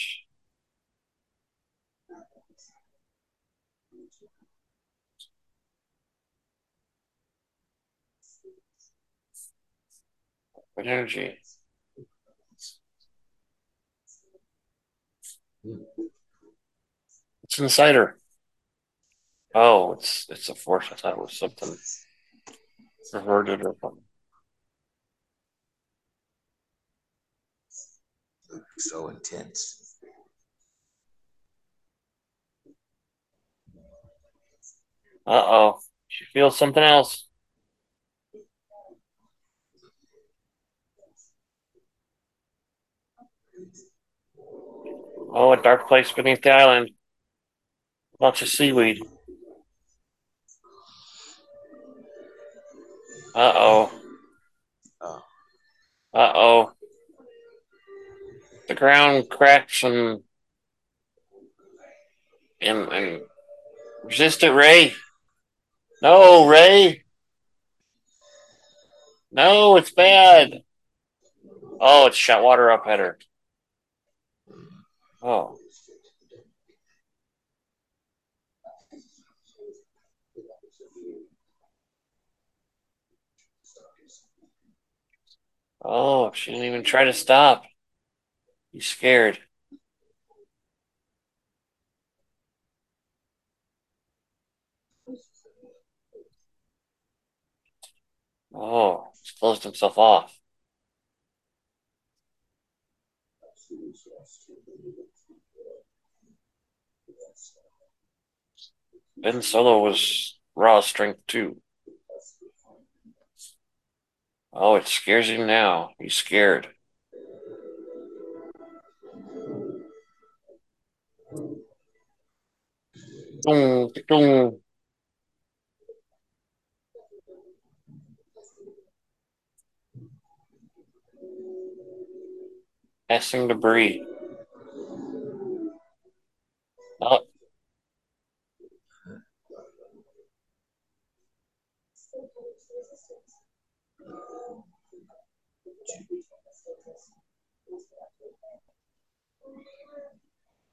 Energy? What's inside her? Oh, it's it's a force. I thought it was something perverted or something. so intense. Uh oh. She feels something else. Oh, a dark place beneath the island. Lots of seaweed. Uh oh. Oh. Uh oh. The ground cracks and and and resist it, Rey. No, Rey. No, it's bad. Oh, it's shot water up at her. Oh. Oh, she didn't even try to stop. He's scared. Oh, he's closed himself off. Ben Solo was raw strength too. Oh, it scares him now. He's scared. Dun, dun. Passing debris. Oh.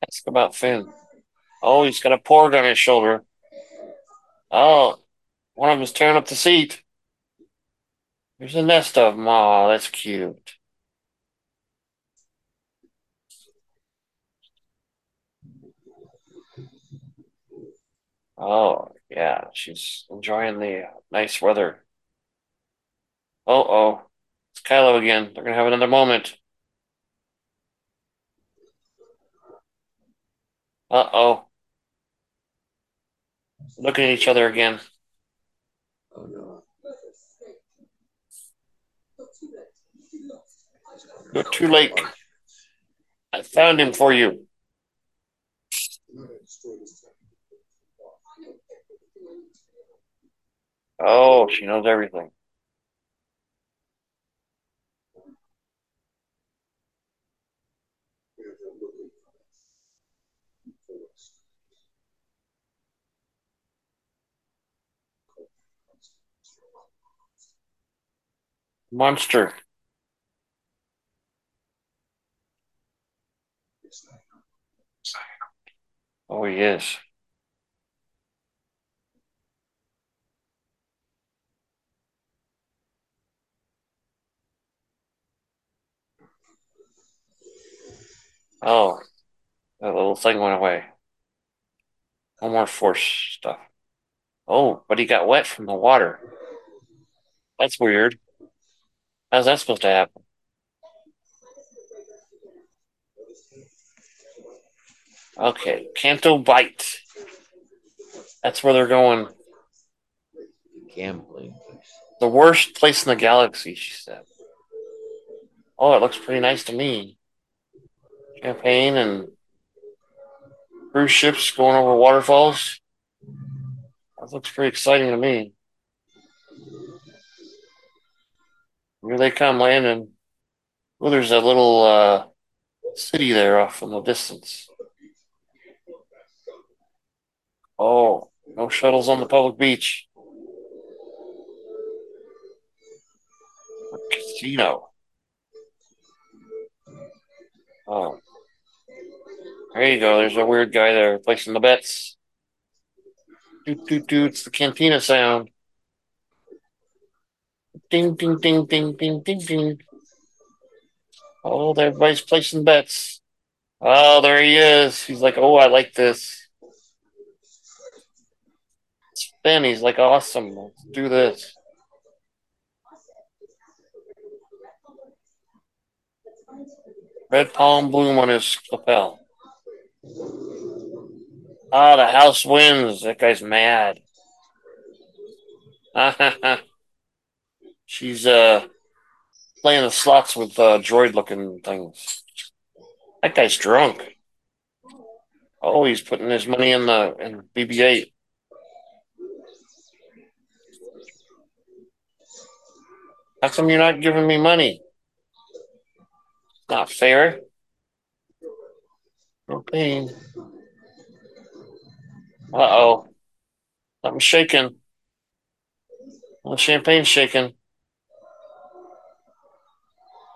Ask about Finn. Oh, he's got a porg on his shoulder. Oh, one of them's tearing up the seat. There's a nest of them. Oh, that's cute. Oh, yeah, she's enjoying the nice weather. Oh, oh, it's Kylo again. They're gonna have another moment. Uh oh. Looking at each other again. Oh no. You're too late. I found him for you. Oh, she knows everything. Monster. Oh, he is. Oh, that little thing went away. No more force stuff. Oh, but he got wet from the water. That's weird. How's that supposed to happen? Okay, Canto Bight. That's where they're going. Gambling. The worst place in the galaxy, she said. Oh, it looks pretty nice to me. Champagne and cruise ships going over waterfalls. That looks pretty exciting to me. Here they come landing. Well, there's a little uh, city there off in the distance. Oh, no shuttles on the public beach. Casino. Oh. There you go. There's a weird guy there placing the bets. Doot, doot, doot. It's the cantina sound. Ding, ding, ding, ding, ding, ding, ding. Oh, everybody's placing bets. Oh, there he is. He's like, oh, I like this. Then he's like, awesome. Let's do this. Red plom bloom on his lapel. Ah, the house wins. That guy's mad. She's uh playing the slots with uh, droid looking things. That guy's drunk. Oh, he's putting his money in the in BB-8. How come you're not giving me money? Not fair. No pain. Uh oh. Something's shaking. The champagne's shaking.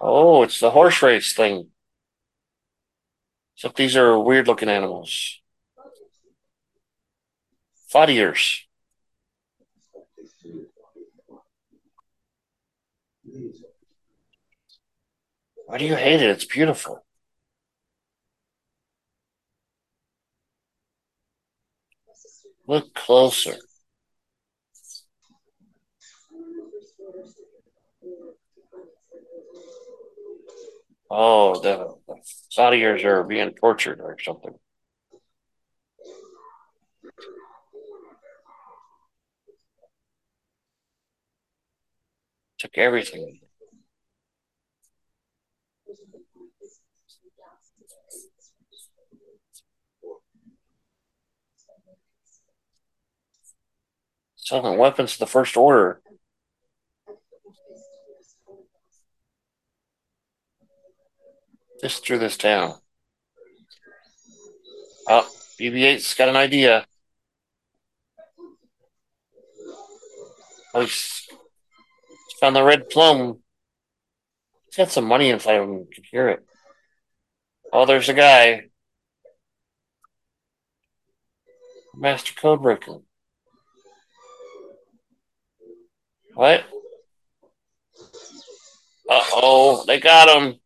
Oh, it's the horse race thing. Except these are weird looking animals. Fathiers. Why do you hate it? It's beautiful. Look closer. Oh, the, the Saudis are being tortured or something. Took everything. Selling weapons to the First Order. Just through this town. Oh, BB-8's got an idea. Oh, he's found the red plom. He's got some money inside of him. Can hear it. Oh, there's a guy. Master Codebreaker. What? Uh oh, they got him.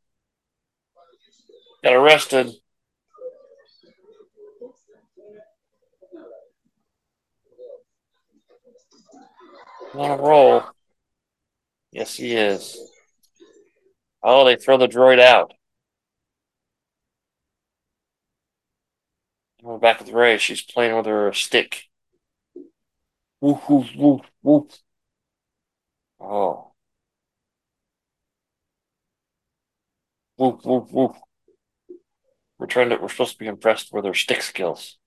Got arrested. On a roll. Yes, he is. Oh, they throw the droid out. We're back with Rey. She's playing with her stick. Woof, woof, woof, woof. Oh. Woof, woof, woof. We're trying to, we're supposed to be impressed with her stick skills.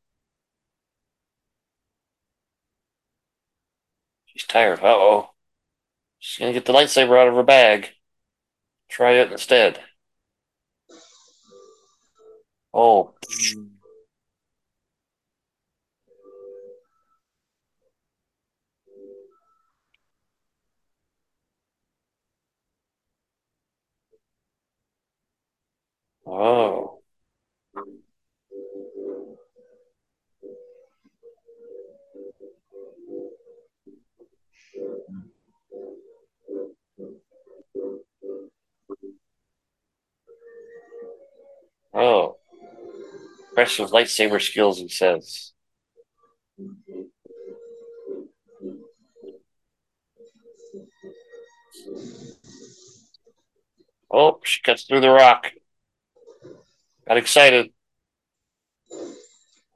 She's tired. Uh oh. She's gonna get the lightsaber out of her bag. Try it instead. Oh. Oh. Oh. Impressive lightsaber skills, he says. Oh, she cuts through the rock. Got excited.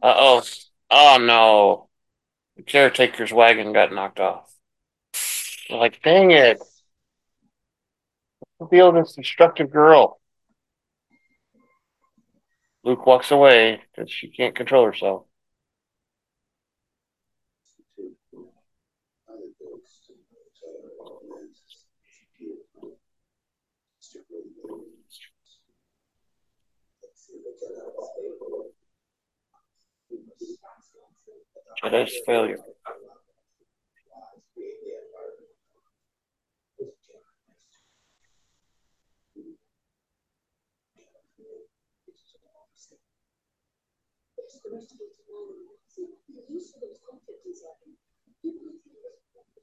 Uh oh. Oh no. The caretaker's wagon got knocked off. Like, dang it. Reveal this destructive girl. Luke walks away because she can't control herself. Jedi's failure.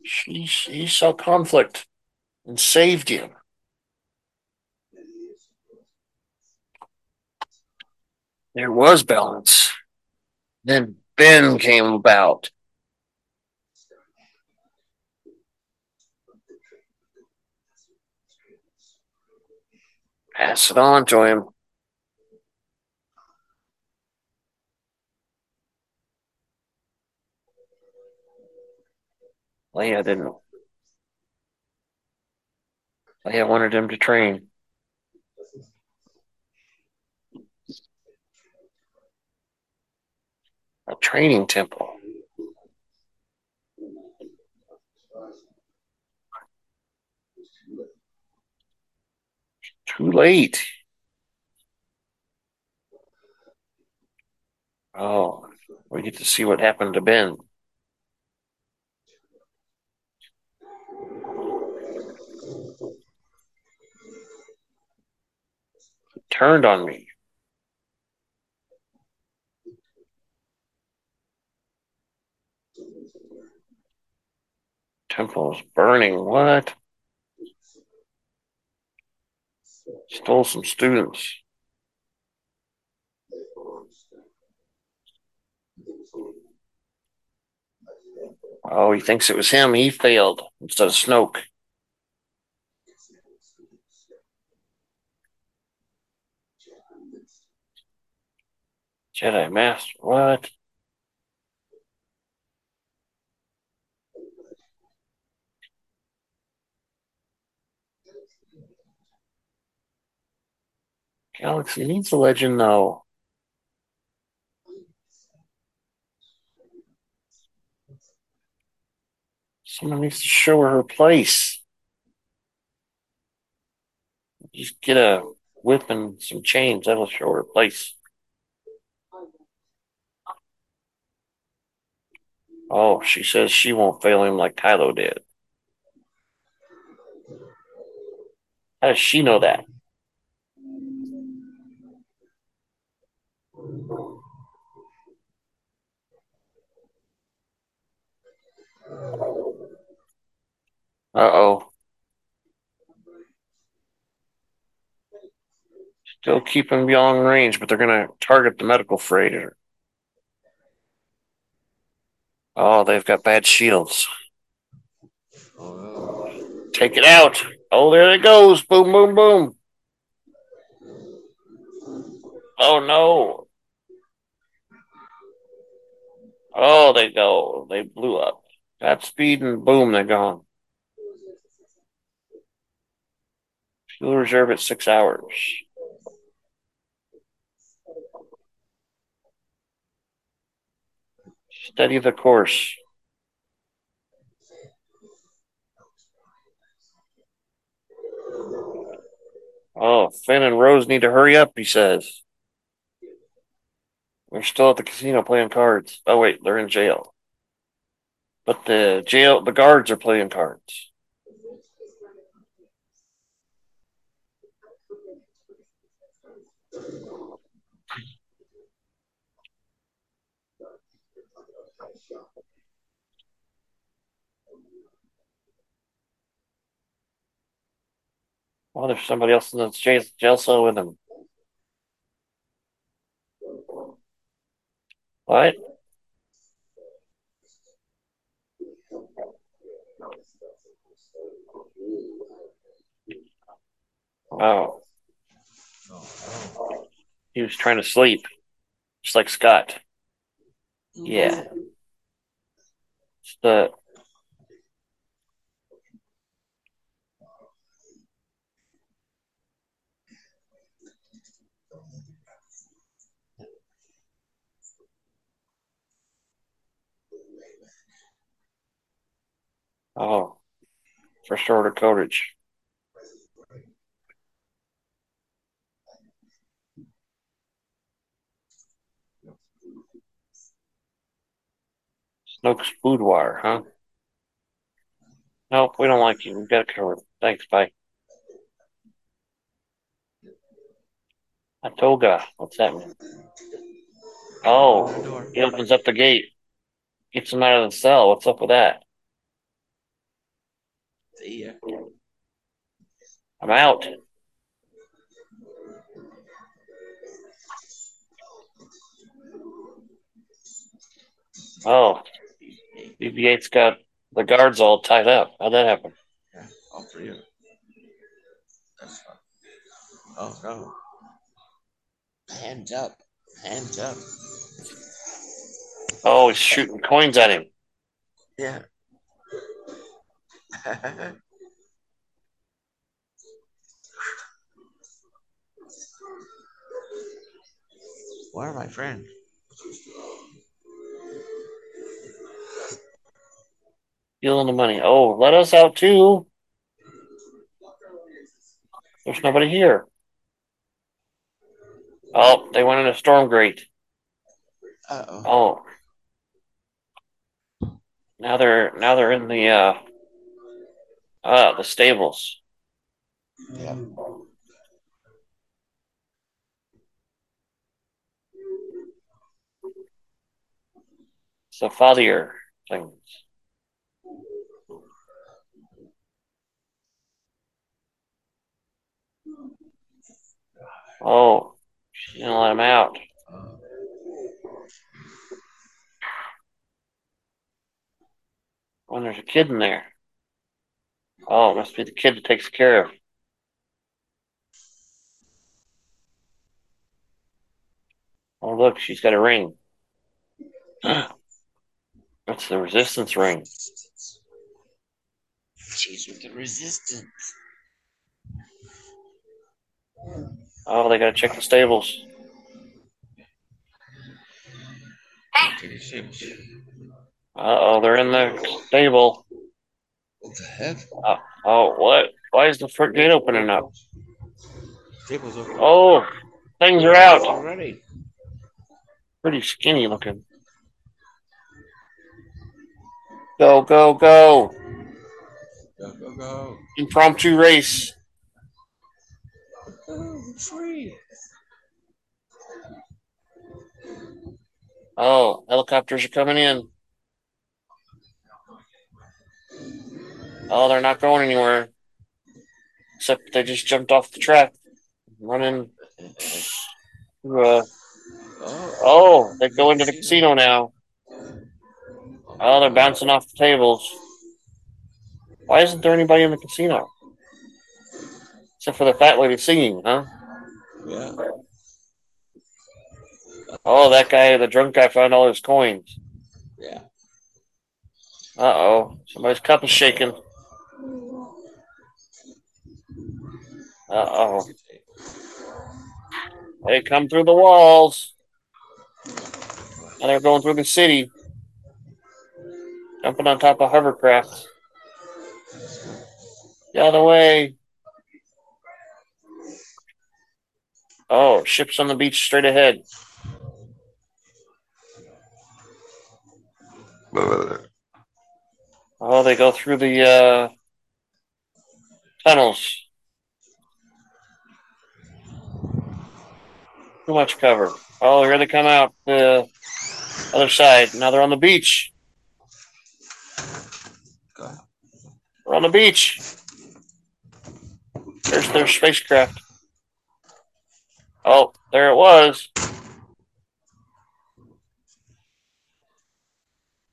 She, saw conflict and saved him. There was balance. Then Ben came about. Pass it on to him. Leia didn't. Leia wanted him to train. A training temple. Too late. Oh, we get to see what happened to Ben. Turned on me. Temple's burning. What? Stole some students. Oh, he thinks it was him. He failed instead of Snoke. Jedi Master, what? Galaxy needs a legend, though. Someone needs to show her her place. Just get a whip and some chains. That'll show her place. Oh, she says she won't fail him like Kylo did. How does she know that? Uh oh. Still keep keeping beyond range, but they're going to target the medical freighter. Oh, they've got bad shields. Oh, Take it out. Oh, there it goes. Boom, boom, boom. Oh, no. Oh, they go. They blew up. That speed and boom, they're gone. Fuel reserve at six hours. Steady the course. Oh, Finn and Rose need to hurry up, he says. They're still at the casino playing cards. Oh, wait, they're in jail. But the jail, the guards are playing cards. Oh, if somebody else in the jail, jail cell with him. What? Oh, he was trying to sleep, just like Scott. Mm-hmm. Yeah. It's the oh, first order codage. Snoke's boudoir, huh? Nope, we don't like you. We've got it covered. Thanks, bye. Atoga, what's that mean? Oh, he opens up the gate, gets him out of the cell. What's up with that? See ya. I'm out. Oh, BB-8's got the guards all tied up. How'd that happen? Yeah, all three of them. That's fine. Oh no. Hands up. Hands up. Oh, he's shooting coins at him. Yeah. Where are my friends? Stealing the money. Oh, let us out too. There's nobody here. Oh, they went in a storm grate. Uh oh. Oh. Now they're now they're in the uh uh the stables. Yeah. So father things. Oh, she didn't let him out. When there's a kid in there. Oh, it must be the kid that takes care of. Oh, look, she's got a ring. That's the resistance ring. She's with the resistance. Oh, they gotta check the stables. Take the stables. Uh oh, they're in the stable. What the heck? Uh, oh, what? Why is the front gate opening up? Stables open. Oh, things are out. already. Pretty skinny looking. Go, go, go. Go, go, go. Impromptu race. Oh, go, free. Oh, helicopters are coming in. Oh, they're not going anywhere. Except they just jumped off the track. Running. Uh, Oh, oh, they go into the casino now. Oh, they're bouncing off the tables. Why isn't there anybody in the casino? Except for the fat lady singing, huh? Yeah. Oh, that guy, the drunk guy, found all his coins. Yeah. Uh oh, somebody's cup is shaking. Uh oh, they come through the walls. And they're going through the city. Jumping on top of hovercraft. The way. Oh, ships on the beach straight ahead. Oh, they go through the uh, tunnels. Too much cover. Oh, here they come out the other side. Now they're on the beach. Go. We're on the beach. There's their spacecraft. Oh, there it was.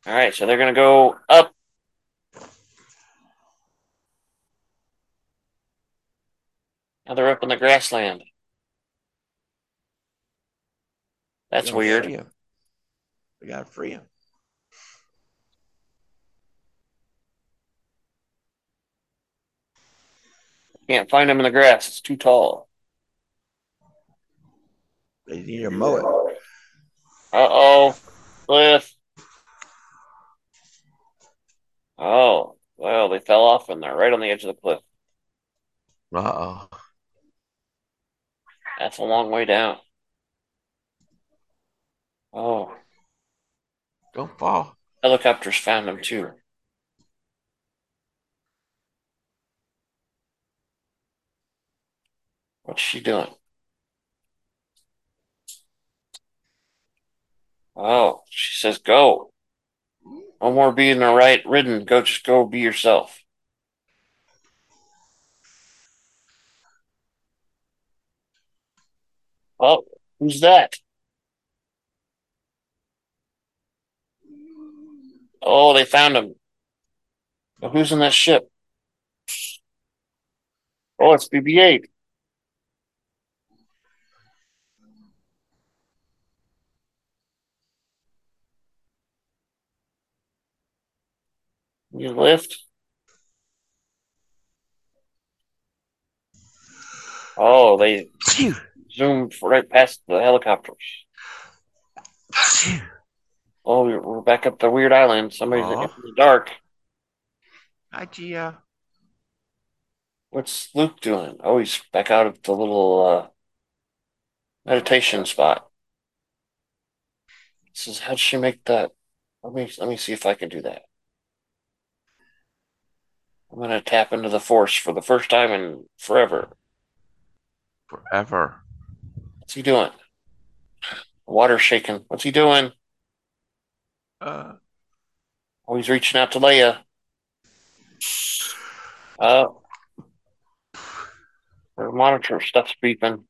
All right, so they're gonna go up. Now they're up in the grassland. That's We weird. We gotta free him. Can't find them in the grass. It's too tall. They need to mow it. Uh oh, cliff. Oh, well, they fell off and they're right on the edge of the cliff. Uh oh. That's a long way down. Oh, Don't fall. helicopters found them too. What's she doing? Oh, she says go. No more being the right ridden. Go, just go be yourself. Oh, who's that? Oh, they found him. Now, who's in that ship? Oh, it's BB 8. You lift? Oh, they zoomed right past the helicopters. Oh, we're we're back up the weird island. Somebody's Aw. in the dark. Hi, Gia. What's Luke doing? Oh, he's back out of the little uh, meditation spot. He Says, how'd she make that? Let me let me see if I can do that. I'm gonna tap into the force for the first time in forever. Forever. What's he doing? Water shaking. What's he doing? Uh, Oh, he's reaching out to Leia. Oh. Her monitor stuff's beeping.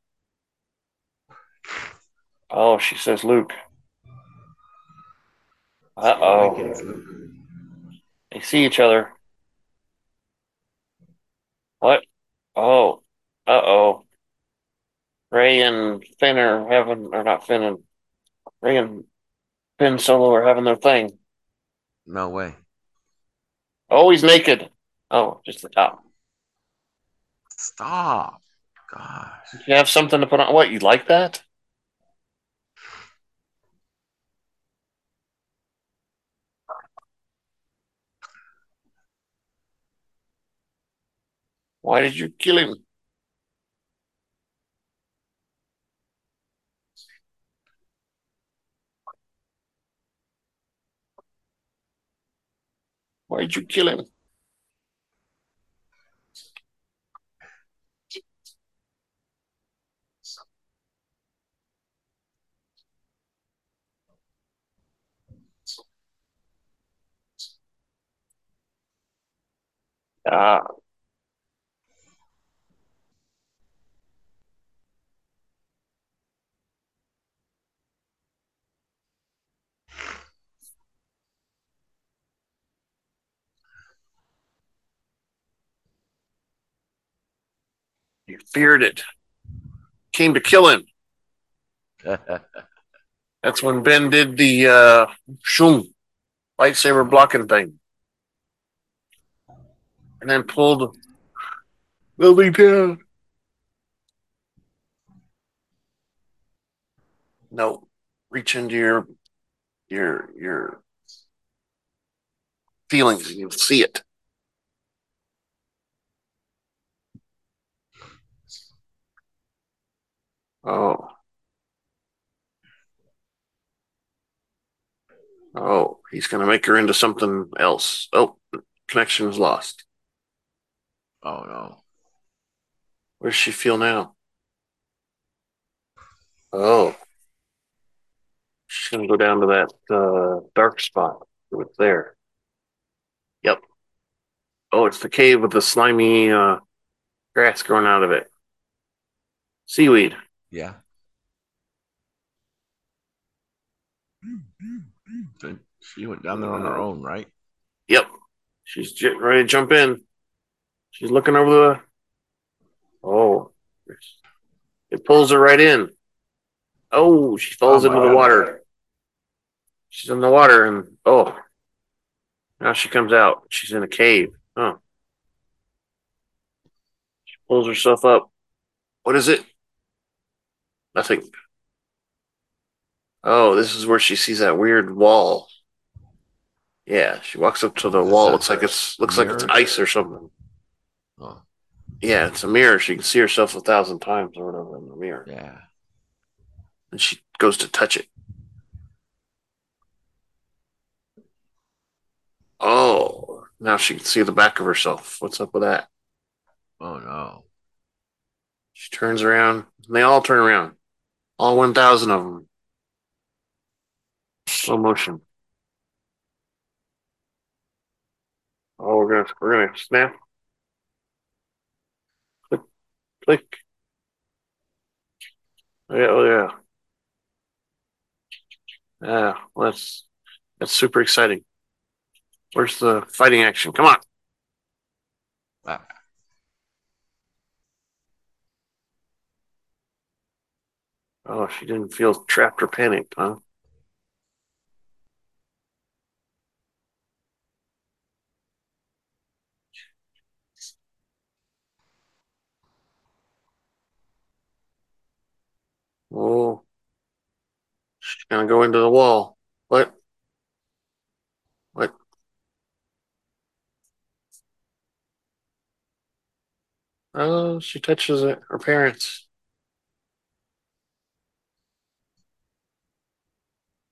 Oh, she says Luke. Uh oh. They see each other. What? Oh. Uh oh. Rey and Finn are having, or not Finn and Rey and Finn Solo are having their thing. No way. Always naked. Oh, just the top. Stop. Gosh. You have something to put on. What you like that? Why did you kill him? Why did you kill him? Ah, you feared it. Came to kill him. That's when Ben did the uh shoom lightsaber blocking thing. And then pulled Lily down. No. Reach into your your your feelings and you'll see it. Oh. Oh, he's gonna make her into something else. Oh, connection is lost. oh no. Where does she feel now? Oh. She's gonna go down to that uh, dark spot. It's there. Yep. Oh, it's the cave with the slimy uh, grass growing out of it. Seaweed. Yeah. So she went down there on her own, right? Yep. She's j- ready to jump in. She's looking over the. Oh. It pulls her right in. Oh, she falls Oh, into the God. water. She's in the water and oh. Now she comes out. She's in a cave. Oh. She pulls herself up. What is it? Nothing. Oh, this is where she sees that weird wall. Yeah, she walks up to the Is wall. Looks like it's looks like it's ice or something. Oh, Yeah, it's a mirror. She can see herself a thousand times or whatever in the mirror. yeah. And she goes to touch it. Oh, now she can see the back of herself. What's up with that? Oh no. She turns around. And they all turn around. All 1,000 of them. Slow motion. Oh, we're gonna we're gonna snap. Click, click. Yeah, oh yeah. Yeah, well, that's that's super exciting. Where's the fighting action? Come on. Ah, Oh, she didn't feel trapped or panicked, huh? Oh, she's gonna go into the wall. What? What? Oh, she touches it. Her parents.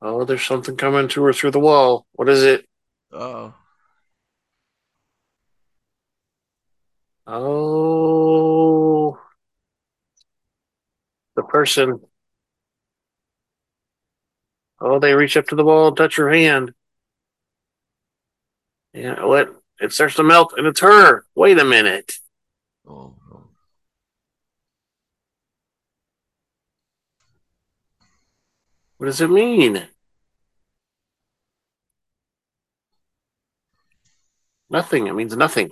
Oh, there's something coming to her through the wall. What is it? oh. Oh, the person. Oh, they reach up to the wall and touch her hand. Yeah, what? It starts to melt, and it's her. Wait a minute. Oh, What does it mean? Nothing. It means nothing.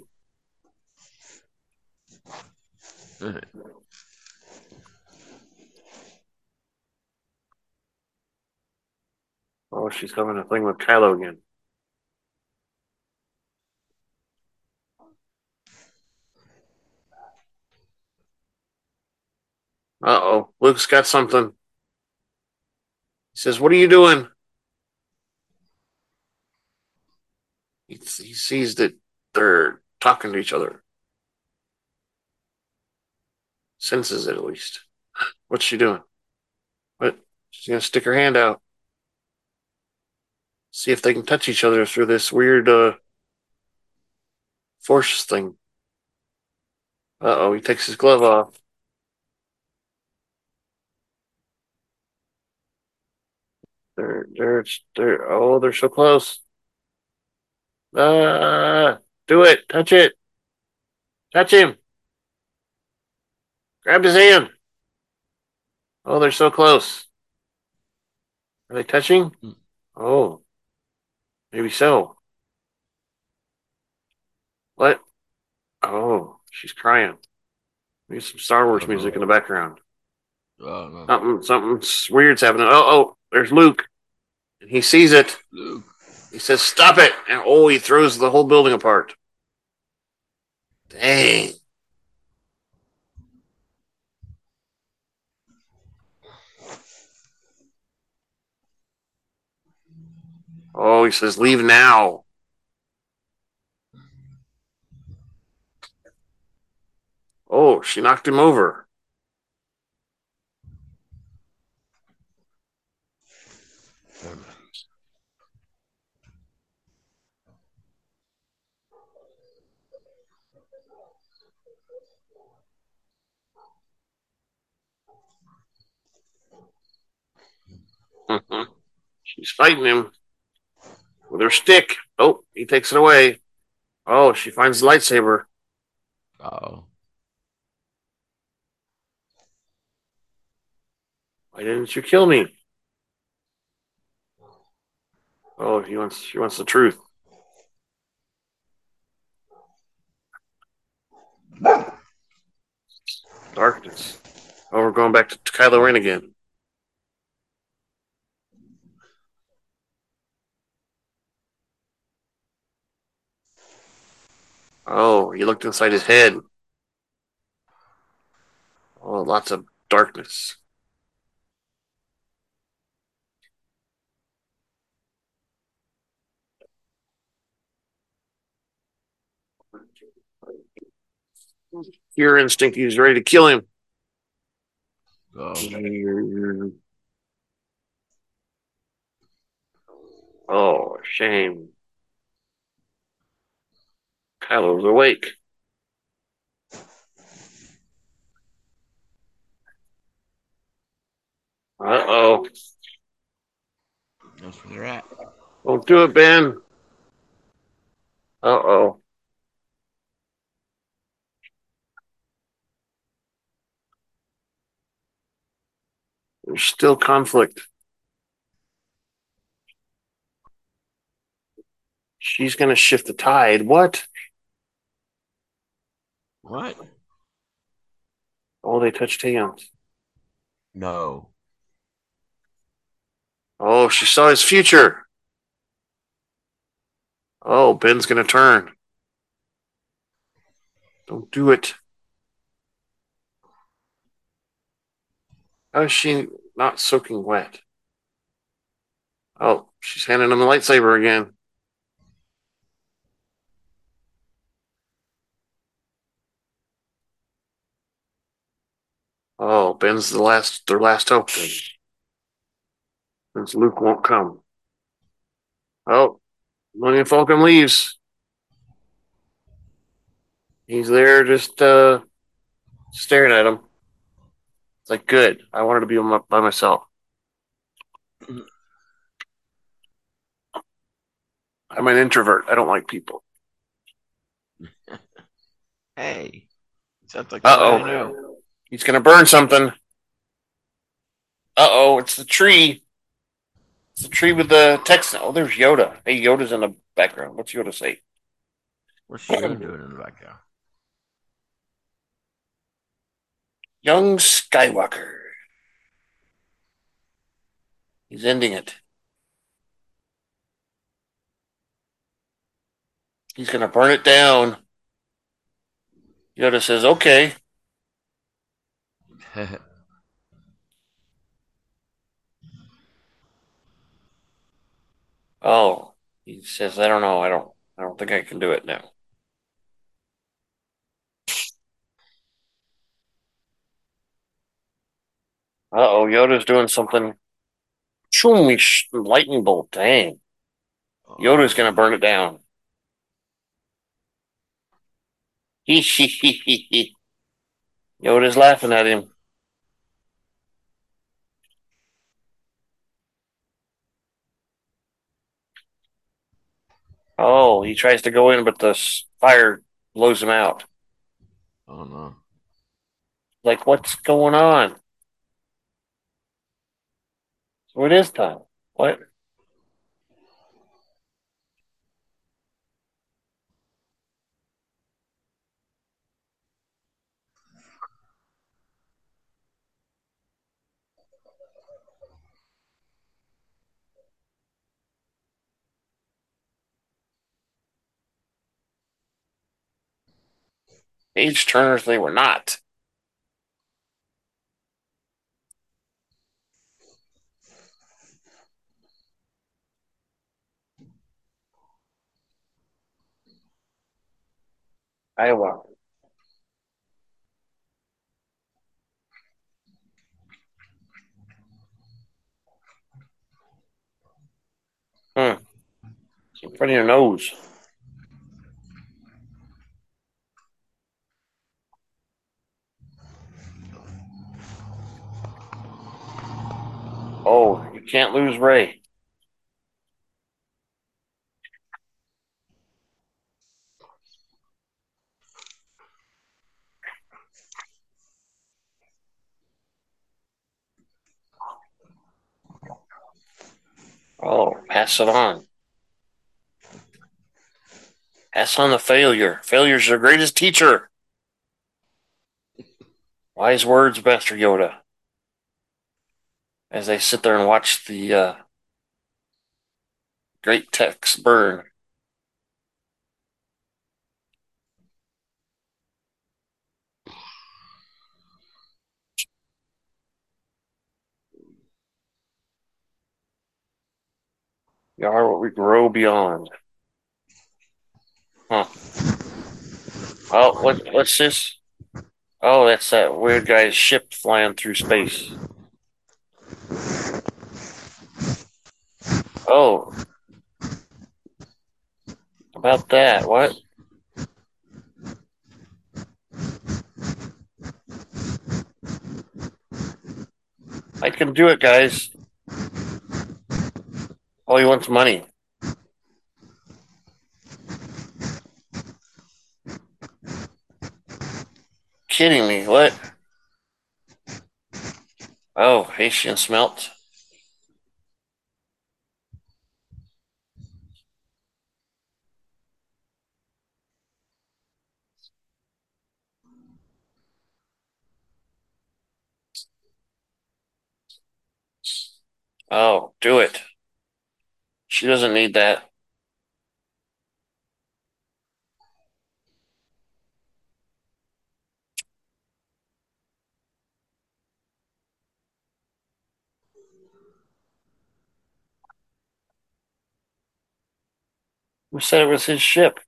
Oh, she's having a thing with Kylo again. Uh oh. Luke's got something. He says, What are you doing? He, he sees that they're talking to each other. Senses it at least. What's she doing? What? She's going to stick her hand out. See if they can touch each other through this weird uh, force thing. Uh oh, he takes his glove off. They're, they're, they're, oh, they're so close. Ah, do it. Touch it. Touch him. Grab his hand. Oh, they're so close. Are they touching? Mm. Oh, maybe so. What? Oh, she's crying. Maybe some Star Wars music no. in the background. Oh no. Something, something weird's happening. Oh, oh, there's Luke. And he sees it. Luke. He says, Stop it. And oh, he throws the whole building apart. Dang. Oh, he says, Leave now. Oh, she knocked him over. Mhm. She's fighting him with her stick. Oh, he takes it away. Oh, she finds the lightsaber. Oh. Why didn't you kill me? Oh, he wants she wants the truth. Darkness. Oh, we're going back to Kylo Ren again. Oh, he looked inside his head. Oh, lots of darkness. Your instinct, he's ready to kill him. Oh. Oh, shame. Kylo's awake. Uh oh. That's where they're at. Don't do it, Ben. Uh oh. There's still conflict. She's going to shift the tide. What? What? Oh, they touched hands. No. Oh, she saw his future. Oh, Ben's going to turn. Don't do it. How is she not soaking wet? Oh, she's handing him a lightsaber again. Oh, Ben's the last, their last hope. Then. Since Luke won't come. Oh, Millennium Falcon leaves. He's there just uh, staring at him. It's like, good. I wanted to be by myself. I'm an introvert. I don't like people. Hey. Sounds like Uh somebody I know. oh. He's going to burn something. Uh oh. It's the tree. It's the tree with the text. Oh, there's Yoda. Hey, Yoda's in the background. What's Yoda say? What's she doing in the background? Young Skywalker. He's ending it. He's going to burn it down. Yoda says, okay. Oh, he says, I don't know. I don't. I don't think I can do it now. Uh-oh, Yoda's doing something. Lightning bolt. Dang. Yoda's gonna burn it down. Yoda's laughing at him. Oh, he tries to go in, but the fire blows him out. Oh no. Like, what's going on? So it is time. What? Page turners they were not. Iowa. Hmm. Front of your nose. Oh, you can't lose Rey. Oh, pass it on. Pass on the failure. Failure's your greatest teacher. Wise words, Master Yoda. As they sit there and watch the uh, great text burn. We are what we grow beyond. Huh. Oh, what, what's this? Oh, that's that weird guy's ship flying through space. Oh. About that, what? I can do it, guys. All he wants money. Kidding me? What? Oh, Haysian smelt. Oh, do it. She doesn't need that. Who said it was his ship?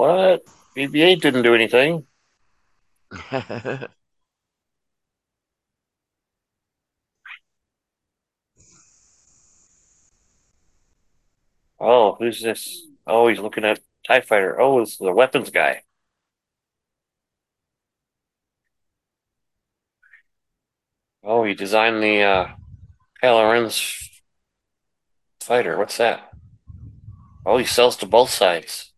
What? BB-8 didn't do anything. Oh, who's this? Oh, he's looking at TIE Fighter. Oh, it's the weapons guy. Oh, he designed the uh, Kylo fighter. What's that? Oh, he sells to both sides.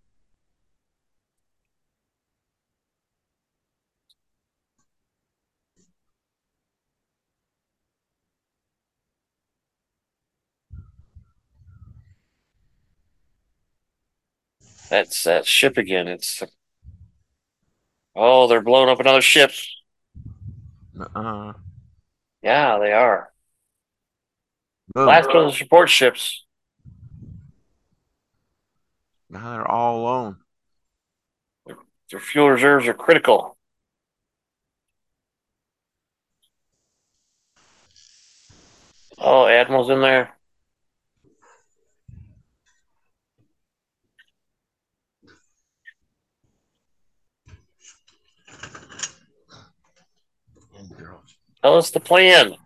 That's that ship again. It's oh, they're blowing up another ship. Uh-uh. Yeah, they are. Last of the support ships. Now they're all alone. Their, their fuel reserves are critical. Oh, Admiral's in there. Tell us the plan.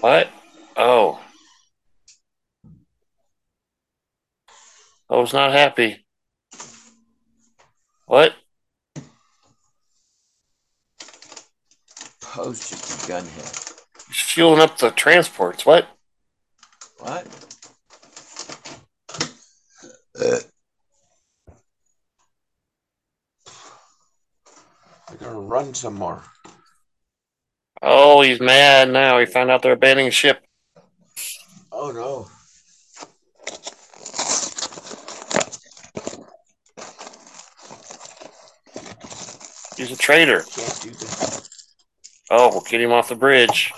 What? Oh. I was not happy. What? Post just a gunhead. He's fueling up the transports. What? What? Uh. They're gonna run some more. Oh, he's mad now. He found out they're abandoning ship. Oh no. He's a traitor. Can't do this. Oh, we'll get him off the bridge.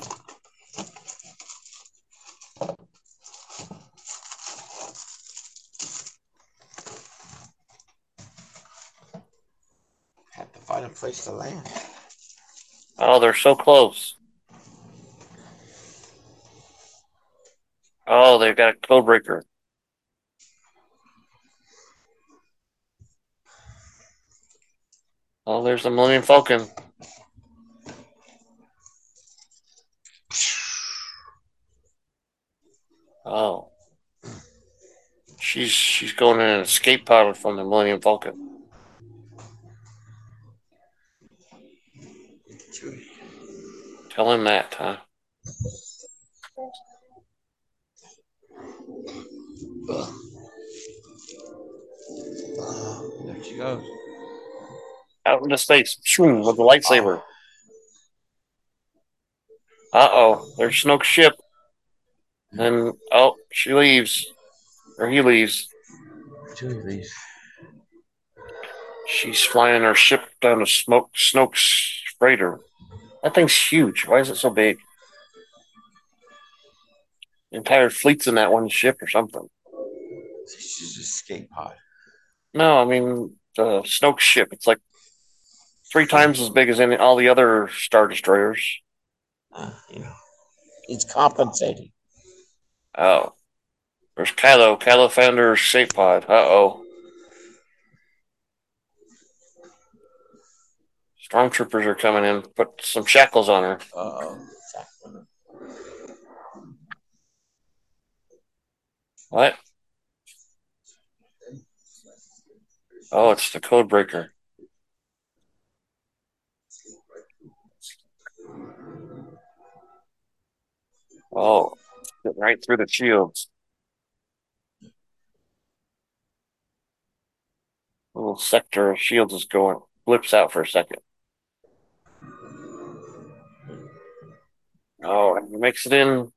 Have to find a land. Oh, they're so close. Oh, they've got a code breaker. Oh, there's the Millennium Falcon. Oh. She's she's going in an escape pod from the Millennium Falcon. Tell him that, huh? There she goes. Out into space. Shroom with the lightsaber. Uh oh. There's Snoke's ship. And oh, she leaves. Or he leaves. Chewie leaves. She's flying her ship down to Smoke Snoke's freighter. That thing's huge. Why is it so big? Entire fleet's in that one ship or something. She's just escape pod. No, I mean the Snoke ship. It's like three times as big as any all the other star destroyers. Uh, you know, he's compensating. Oh, there's Kylo. Kylo found her shape pod. Uh oh. Stormtroopers are coming in. Put some shackles on her. What? Oh, it's the code breaker. Oh, right through the shields. Little sector of shields is going blips out for a second. Oh, makes it in.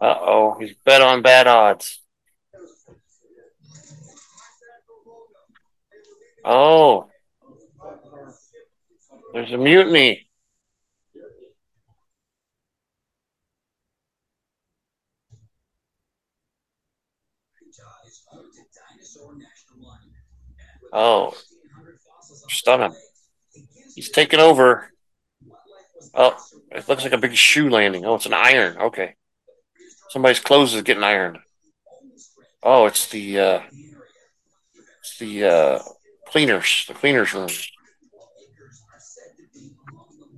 Uh oh, he's bet on bad odds. Oh, there's a mutiny. Oh, stun him. He's taking over. Oh, it looks like a big shoe landing. Oh, it's an iron. Okay. Somebody's clothes is getting ironed. Oh, it's the uh, it's the uh, cleaners, the cleaners room.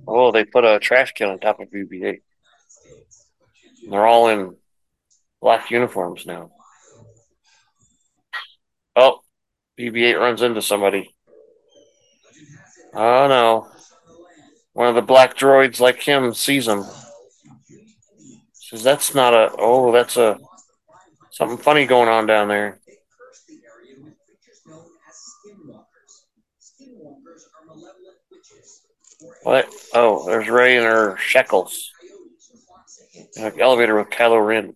Oh, they put a trash can on top of BB-8. They're all in black uniforms now. Oh, BB-8 runs into somebody. Oh no! One of the black droids, like him, sees him. Says that's not a. Oh, that's a something funny going on down there. What? Oh, there's Rey and her shekels. An elevator with Kylo Ren.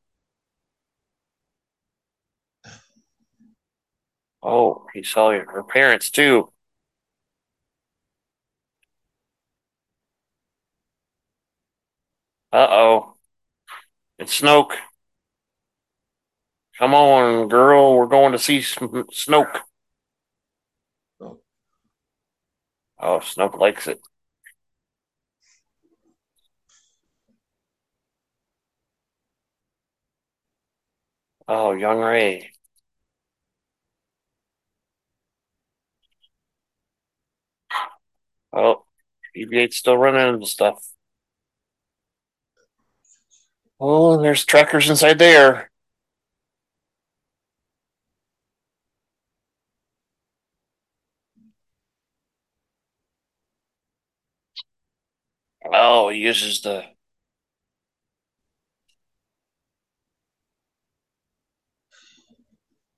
Oh, he saw her parents too. Uh oh. It's Snoke. Come on, girl. We're going to see Snoke. Oh, Snoke likes it. Oh, young Rey. Oh, BB-8's still running into stuff. Oh, and there's trackers inside there. Oh, he uses the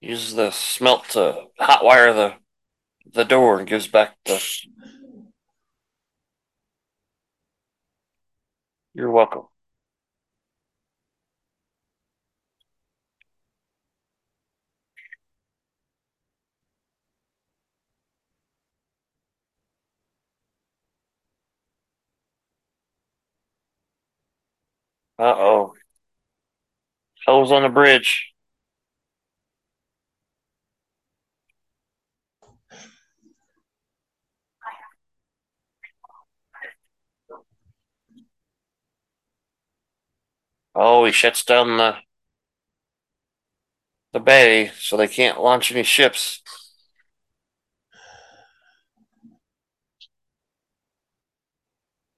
uses the smelt to hotwire the the door and gives back the. You're welcome. Uh oh. Hell's on the bridge. Oh, he shuts down the the bay so they can't launch any ships.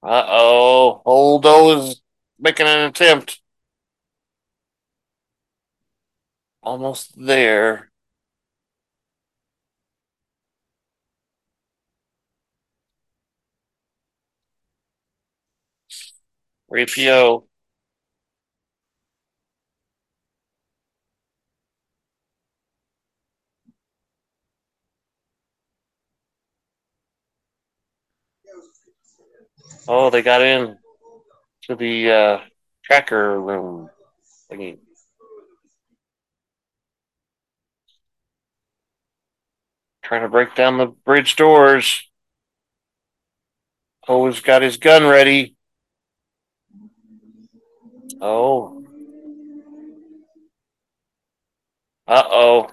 Uh oh. Holdo is making an attempt. Almost there. Rapio. Oh, they got in to the uh, tracker room thingy. Trying to break down the bridge doors. Always got his gun ready. Oh. Uh oh.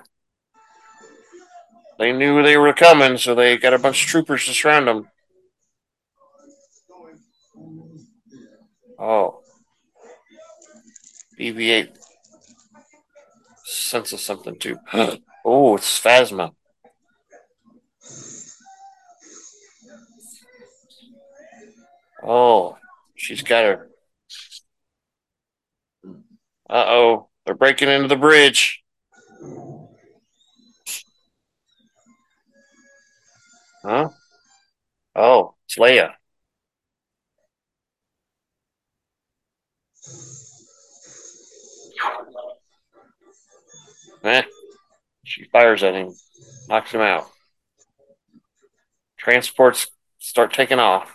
They knew they were coming, so they got a bunch of troopers to surround them. Oh. BB-8 senses something too. oh, it's Phasma. Oh, she's got her. Uh oh, they're breaking into the bridge. Huh? Oh, it's Leia. Eh. She fires at him, knocks him out. Transports start taking off.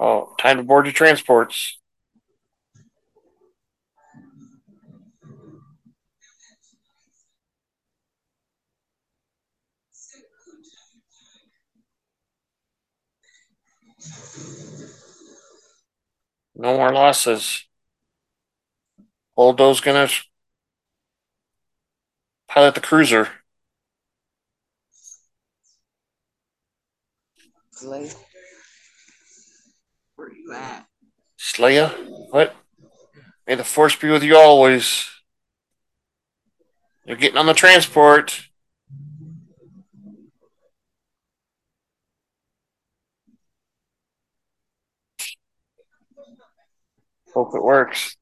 Oh, time to board the transports. Losses. Holdo's gonna pilot the cruiser. Slay. Where you at? Slaya? What? May the force be with you always. They're getting on the transport. Hope it works.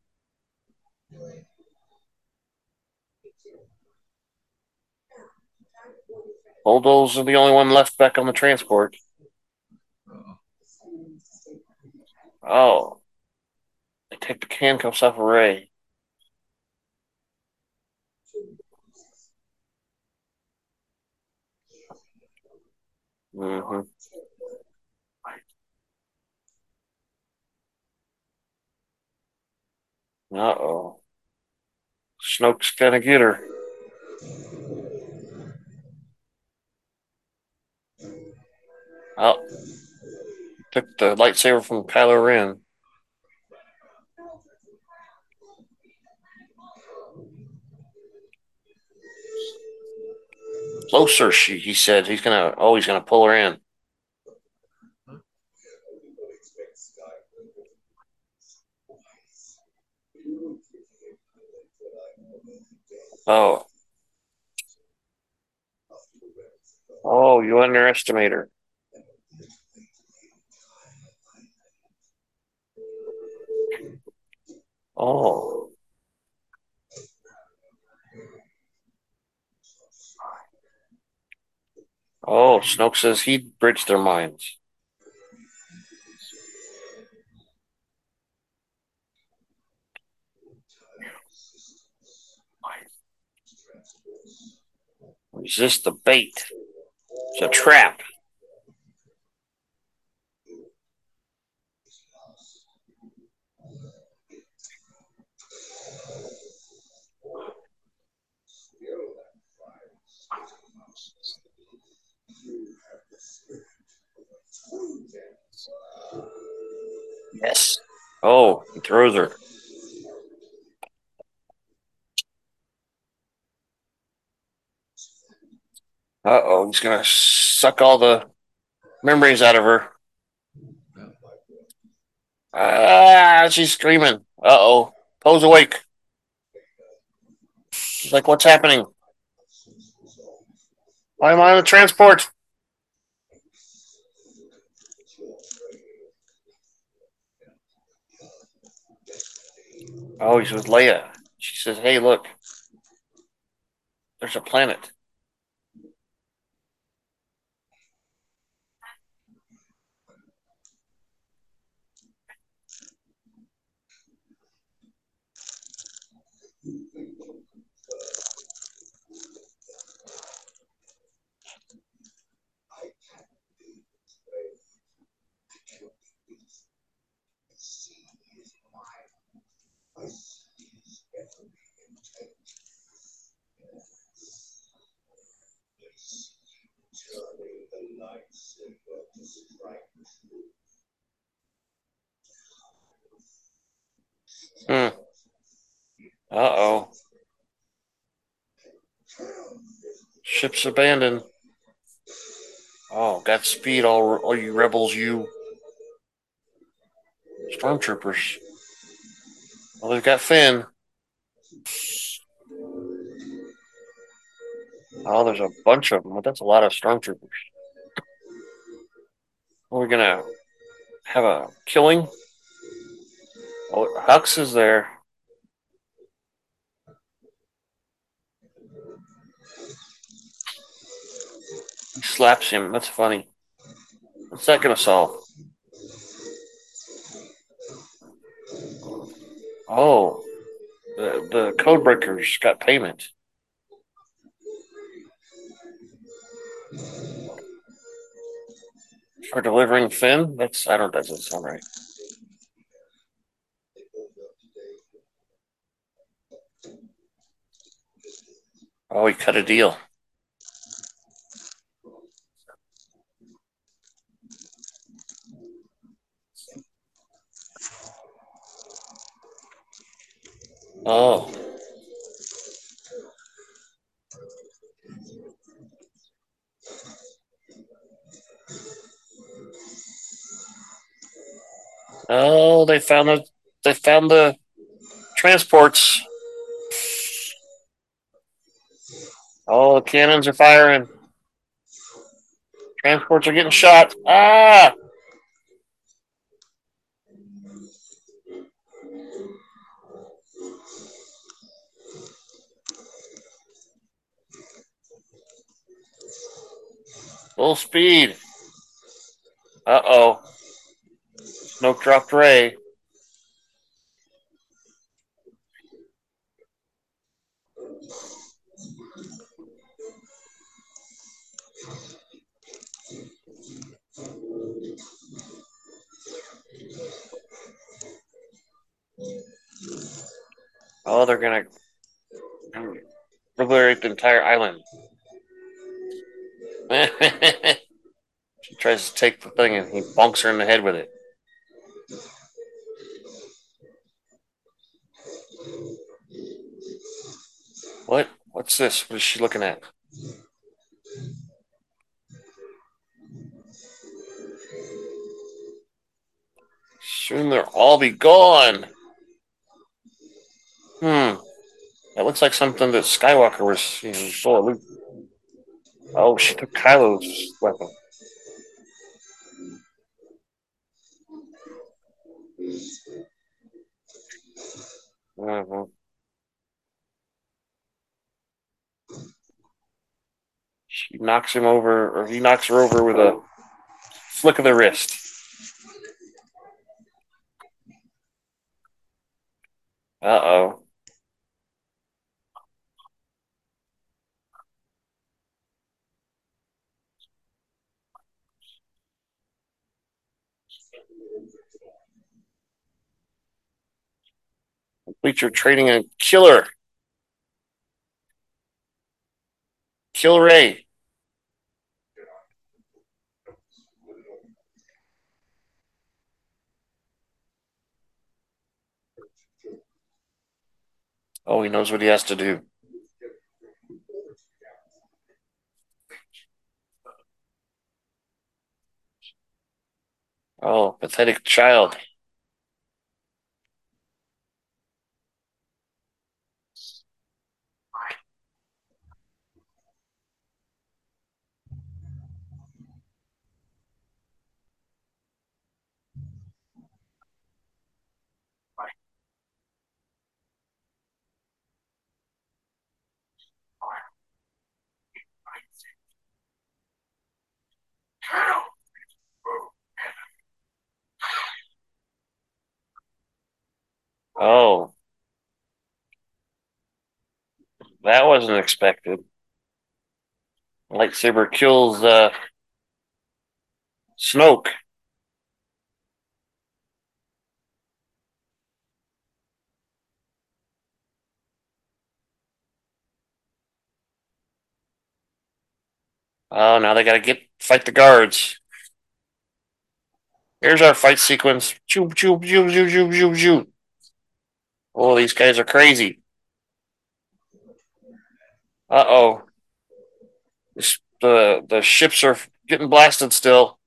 Bulldoze are the only one left back on the transport. Oh. They take the handcuffs off of Rey. Mm-hmm. Uh oh. Snoke's gonna get her. Oh. Took the lightsaber from Kylo Ren. Closer, she he said. He's gonna oh he's gonna pull her in. Oh. Oh, you underestimate her. Oh. Oh, Snoke says he bridged their minds. Resist the bait. It's a trap. Yes. Oh, he throws her. Uh oh, he's gonna suck all the memories out of her. Ah, she's screaming. Uh oh. Poe's awake. She's like, what's happening? Why am I on the transport? Oh, he's with Leia. She says, hey, look. There's a planet. Uh oh. Ship's abandoned. Oh, got speed, all, all you rebels, you. Stormtroopers. Well, they've got Finn. Oh, there's a bunch of them. but That's a lot of stormtroopers. We're gonna have a killing. Oh, Hux is there. He slaps him. That's funny. What's that gonna solve? Oh, the the code breakers got payment. For delivering Finn? That's I don't that doesn't sound right. Oh, he cut a deal. Oh. Oh, they found the they found the transports. All the cannons are firing. Transports are getting shot. Ah! Full speed. Uh oh. Snoke dropped Rey. Oh, they're gonna obliterate the entire island. she tries to take the thing and he bonks her in the head with it. What? What's this? What is she looking at? Soon they'll all be gone. Hmm. That looks like something that Skywalker was, you know, Luke. Oh, she took Kylo's weapon. hmm She knocks him over, or he knocks her over with a flick of the wrist. Uh oh. Complete your training a killer. Kill Rey. Oh, he knows what he has to do. Oh, pathetic child. Oh. That wasn't expected. Lightsaber kills uh, Snoke. Oh, now they gotta get fight the guards. Here's our fight sequence. Choo choo choo choo choo choo choo. Oh, these guys are crazy. Uh oh. The the ships are getting blasted still.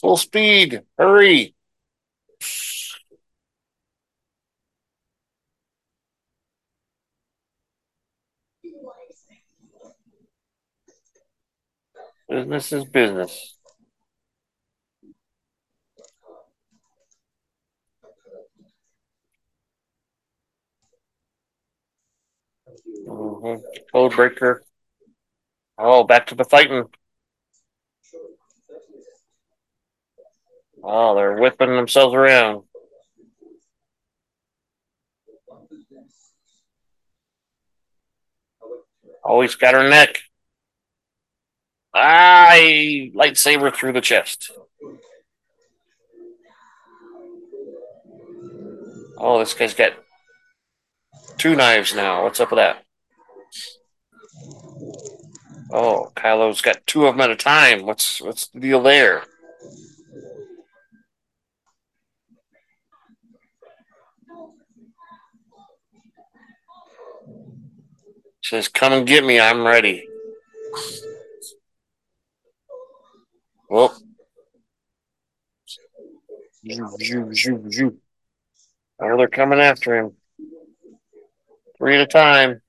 Full speed. Hurry. Business is business. Mm-hmm. Code breaker. Oh, back to the fighting. Oh, they're whipping themselves around. Always got her neck. I lightsaber through the chest. Oh, this guy's got two knives now. What's up with that? Oh, Kylo's got two of them at a time. What's what's the deal there? Says, "Come and get me. I'm ready." Well, Oh, they're coming after him. Three at a time.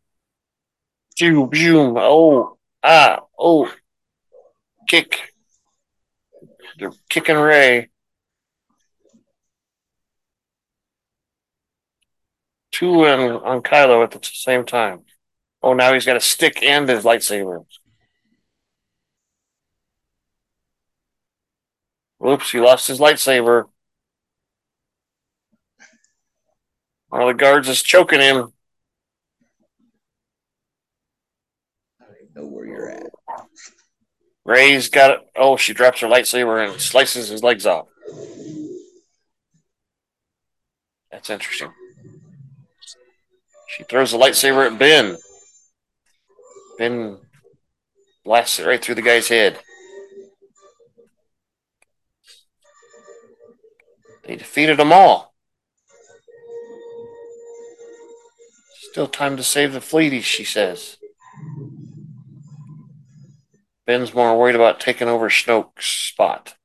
Zoom, zoom. Oh, Ah, oh, kick. They're kicking Rey. Two in on Kylo at the same time. Oh, now he's got a stick and his lightsaber. Oops, he lost his lightsaber. One of the guards is choking him. Know where you're at. Rey's got it. Oh, she drops her lightsaber and slices his legs off. That's interesting. She throws the lightsaber at Ben. Ben blasts it right through the guy's head. They defeated them all. Still time to save the fleeties, she says. Ben's more worried about taking over Snoke's spot.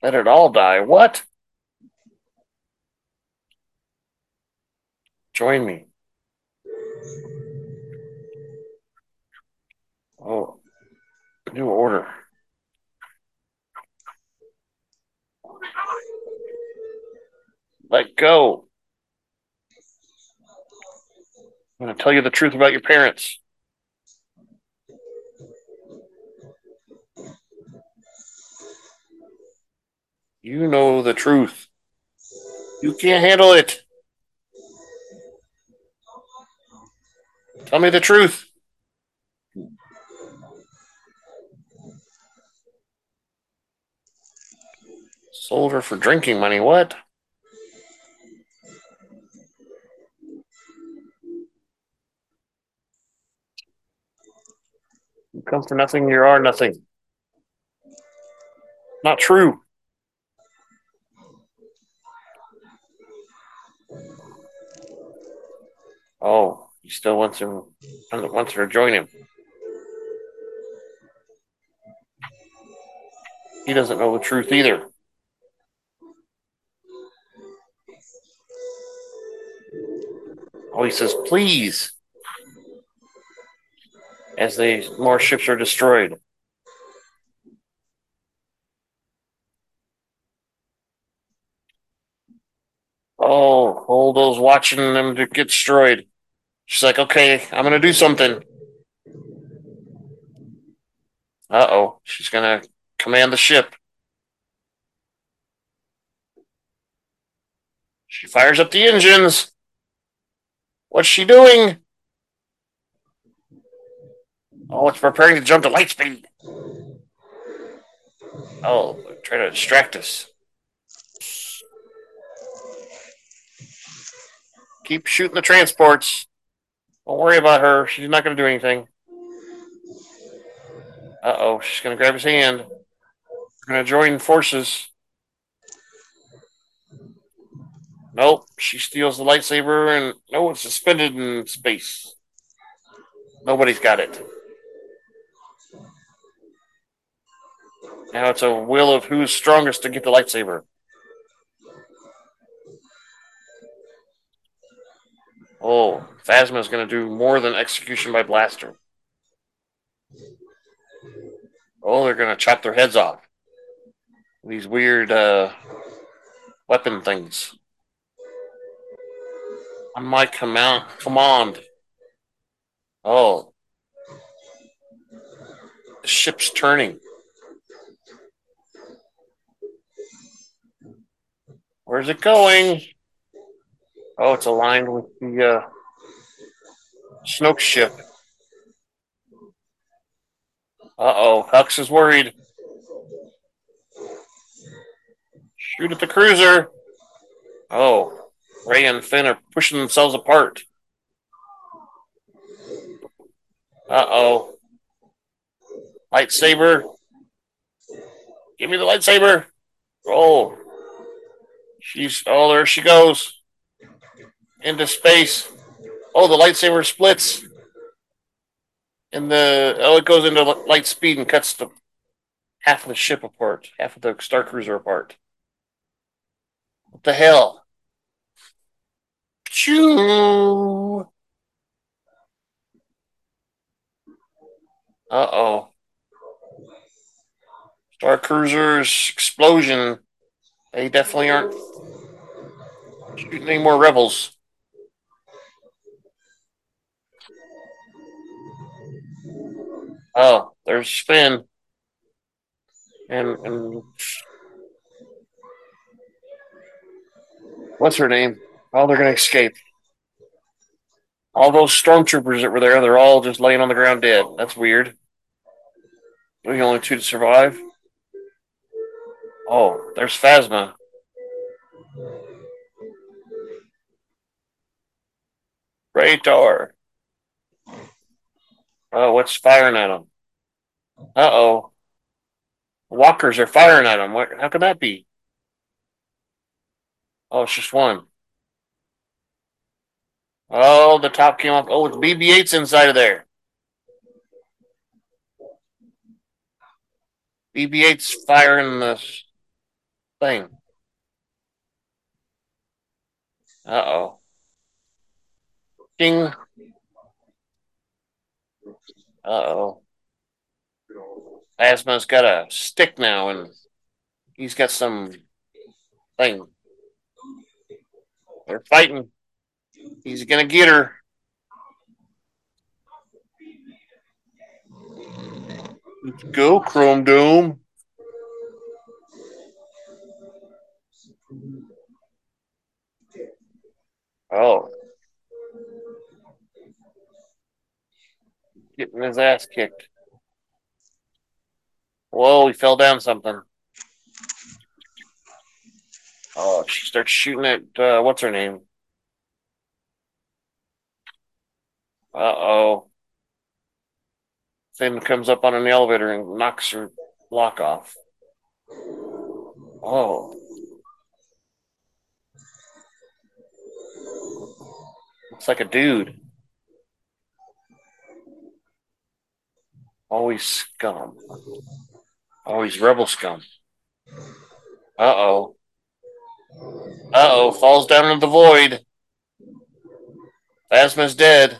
Let it all die. What? Join me. Oh, new order. Let go. I'm going to tell you the truth about your parents. You know the truth. You can't handle it. Tell me the truth. Sold her for drinking money. What? You come for nothing, you are nothing. Not true. Oh, he still wants him wants her to join him. He doesn't know the truth either. Oh, he says, please. As the more ships are destroyed. Oh, all those watching them to get destroyed. She's like, okay, I'm gonna do something. Uh oh, she's gonna command the ship. She fires up the engines. What's she doing? Oh, it's preparing to jump to light speed. Oh, try to distract us. Keep shooting the transports. Don't worry about her. She's not going to do anything. Uh oh, she's going to grab his hand. We're going to join forces. Nope, she steals the lightsaber and no, it's suspended in space. Nobody's got it. Now it's a will of who's strongest to get the lightsaber. Oh, Phasma is going to do more than execution by blaster. Oh, they're going to chop their heads off. These weird uh, weapon things. On my command, command. Oh, the ship's turning. Where's it going? Oh, it's aligned with the uh, Snoke ship. Uh oh, Hux is worried. Shoot at the cruiser. Oh, Rey and Finn are pushing themselves apart. Uh oh. Lightsaber. Give me the lightsaber. Oh. She's, oh, there she goes. Into space. Oh, the lightsaber splits. And the, oh, it goes into light speed and cuts the half of the ship apart, half of the Star Cruiser apart. What the hell? Uh oh. Star Cruisers explosion. They definitely aren't shooting any more rebels. Oh, there's Finn. And and what's her name? Oh, they're gonna escape. All those stormtroopers that were there, they're all just laying on the ground dead. That's weird. We're the only two to survive. Oh, there's Phasma. Radar. Oh, what's firing at him? Uh oh. Walkers are firing at him. What? How could that be? Oh, it's just one. Oh, the top came off. Oh, it's BB-8's inside of there. BB-8's firing this thing. Uh oh. Ding. Uh oh. Phasma's got a stick now, and he's got some thing. They're fighting. He's gonna get her. Let's go, Chrome Dome. Oh. Getting his ass kicked. Whoa, he fell down something. Oh, she starts shooting at uh, what's her name? Uh oh. Thing comes up on an elevator and knocks her lock off. Oh. Looks like a dude. Always scum. Always rebel scum. Uh oh. Uh oh. Falls down into the void. Phasma's dead.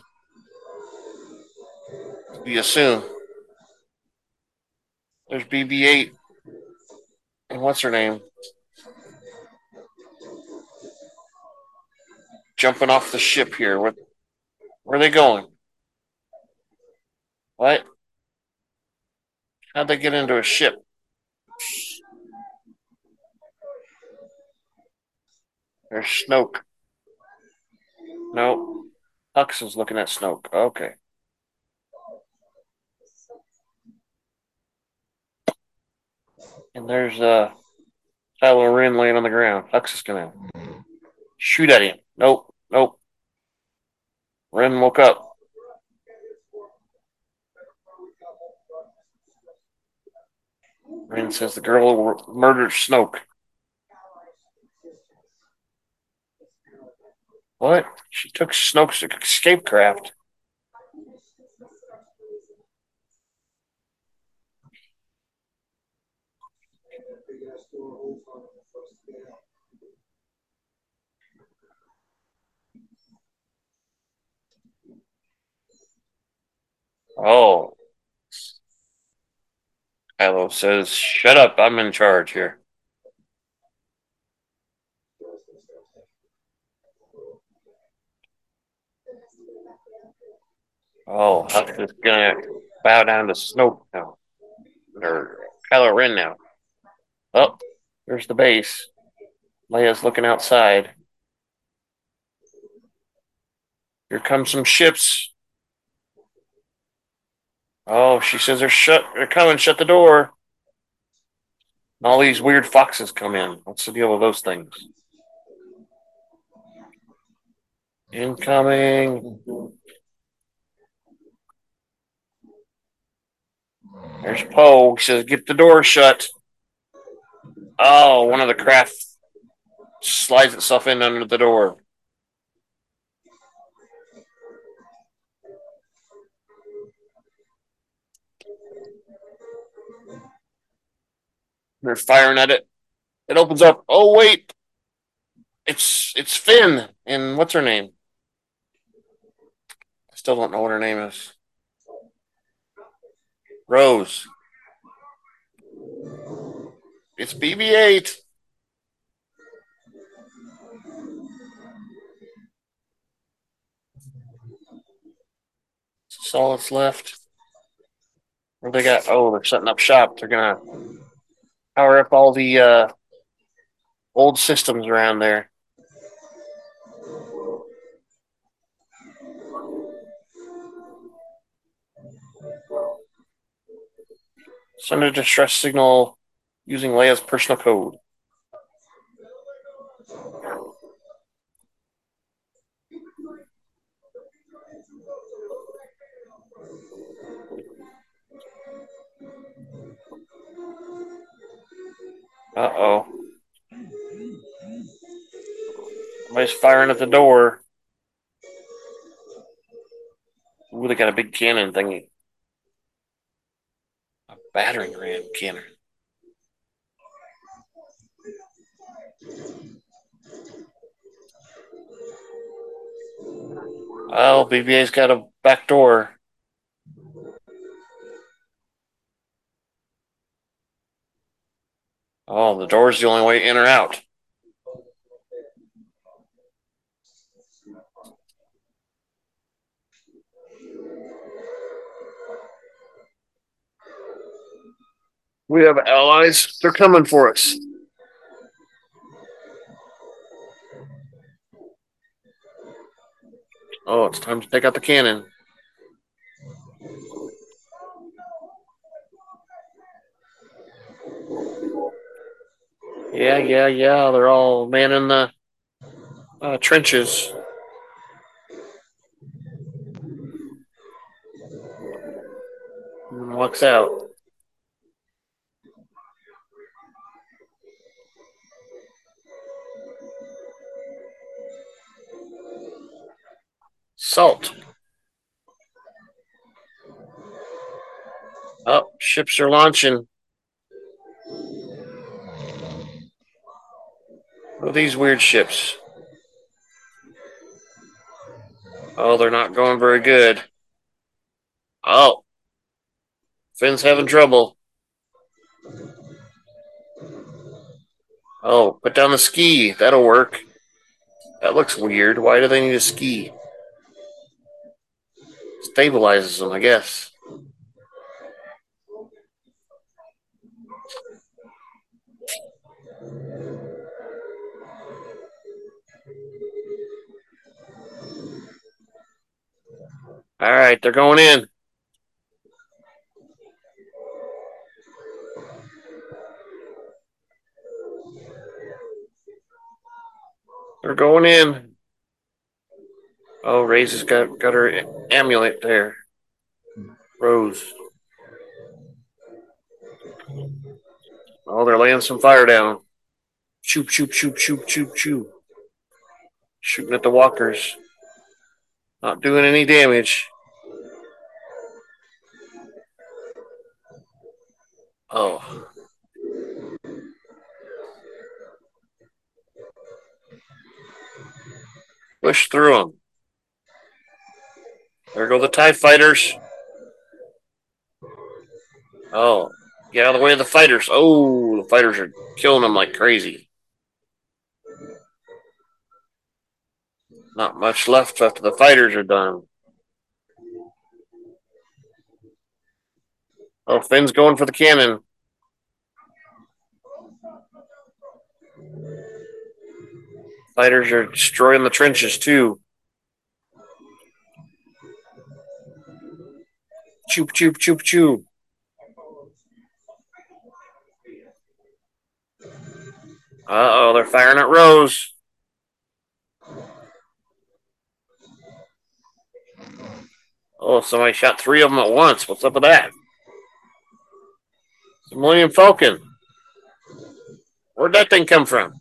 We assume. There's BB 8. And what's her name? Jumping off the ship here. Where, where are they going? What? How'd they get into a ship? There's Snoke. No. Hux is looking at Snoke. Okay. And there's uh Kylo Ren laying on the ground. Hux is gonna shoot at him. Nope, nope. Ren woke up. Ren says the girl murdered Snoke. What? She took Snoke's escape craft. Oh. Kylo says, Shut up, I'm in charge here. Oh, Hux is gonna bow down to Snoke now. Or Kylo Ren now. Oh, there's the base. Leia's looking outside. Here come some ships. Oh, she says they're shut. They're coming. Shut the door. And all these weird foxes come in. What's the deal with those things? Incoming. There's Poe. He says, "Get the door shut." Oh, one of the craft slides itself in under the door. They're firing at it. It opens up. Oh wait, it's it's Finn and what's her name? I still don't know what her name is. Rose. It's BB-8. That's all that's left. Where they got? Oh, they're setting up shop. They're gonna power up all the uh, old systems around there. Send a distress signal using Leia's personal code. Uh oh. Somebody's firing at the door. Ooh, they got a big cannon thingy. A battering ram cannon. Oh, BB-8's got a back door. Oh, the door's the only way in or out. We have allies. They're coming for us. Oh, it's time to take out the cannon. Yeah, yeah, yeah. They're all manning the uh, trenches. And walks out. Salt. Oh, ships are launching. What are these weird ships? Oh, they're not going very good. Oh. Finn's having trouble. Oh, put down the ski. That'll work. That looks weird. Why do they need a ski? Stabilizes them, I guess. All right, they're going in. They're going in. Oh, Rey's has got, got her amulet there. Rose. Oh, they're laying some fire down. Shoop, shoop, shoop, shoop, shoop, shoop. Shooting at the walkers. Not doing any damage. Oh. Push through them. There go the TIE fighters. Oh, get out of the way of the fighters. Oh, the fighters are killing them like crazy. Not much left after the fighters are done. Oh, Finn's going for the cannon. Fighters are destroying the trenches too. Choop, choop, choop, choop. Uh oh, they're firing at Rose. Oh, somebody shot three of them at once. What's up with that? The Millennium Falcon. Where'd that thing come from?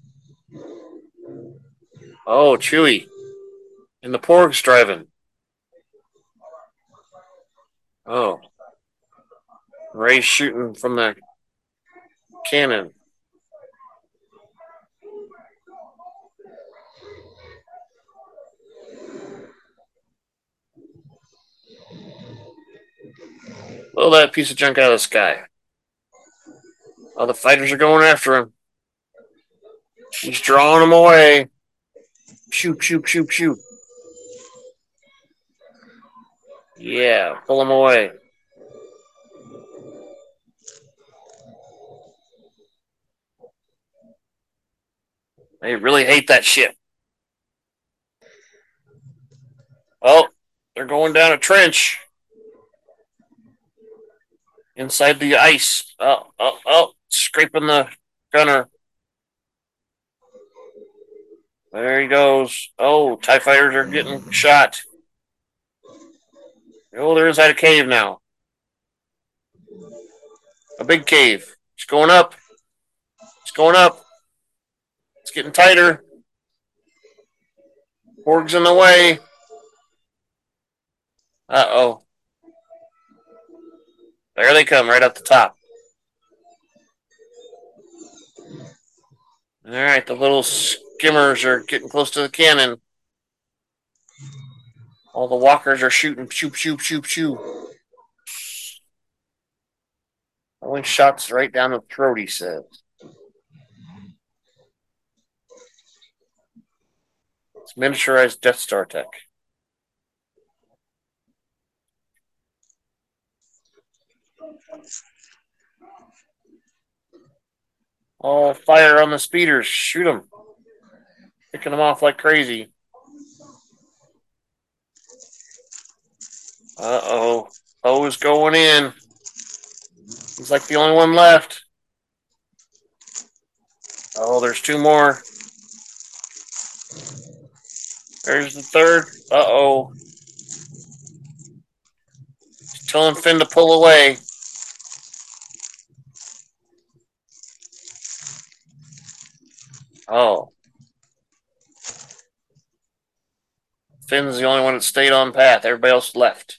Oh, Chewie. And the Porg's driving. Oh. Rey's shooting from the cannon. Blow that piece of junk out of the sky. Oh, the fighters are going after him. He's drawing them away. Shoot, shoot, shoot, shoot. Yeah, pull him away. They really hate that ship. Oh, they're going down a trench. Inside the ice. Oh, oh, oh, scraping the gunner. There he goes. Oh, TIE fighters are getting shot. Oh, they're inside a cave now. A big cave. It's going up. It's going up. It's getting tighter. Porg's in the way. Uh oh. There they come, right up the top. All right, the little skimmers are getting close to the cannon. All the walkers are shooting. Shoop, shoop, shoop, shoop. Only shots right down the throat, he says. It's miniaturized Death Star tech. All fire on the speeders. Shoot them. Picking them off like crazy. Uh oh. O is going in. He's like the only one left. Oh, there's two more. There's the third. Uh oh. Telling Finn to pull away. Oh. Finn's the only one that stayed on path. Everybody else left.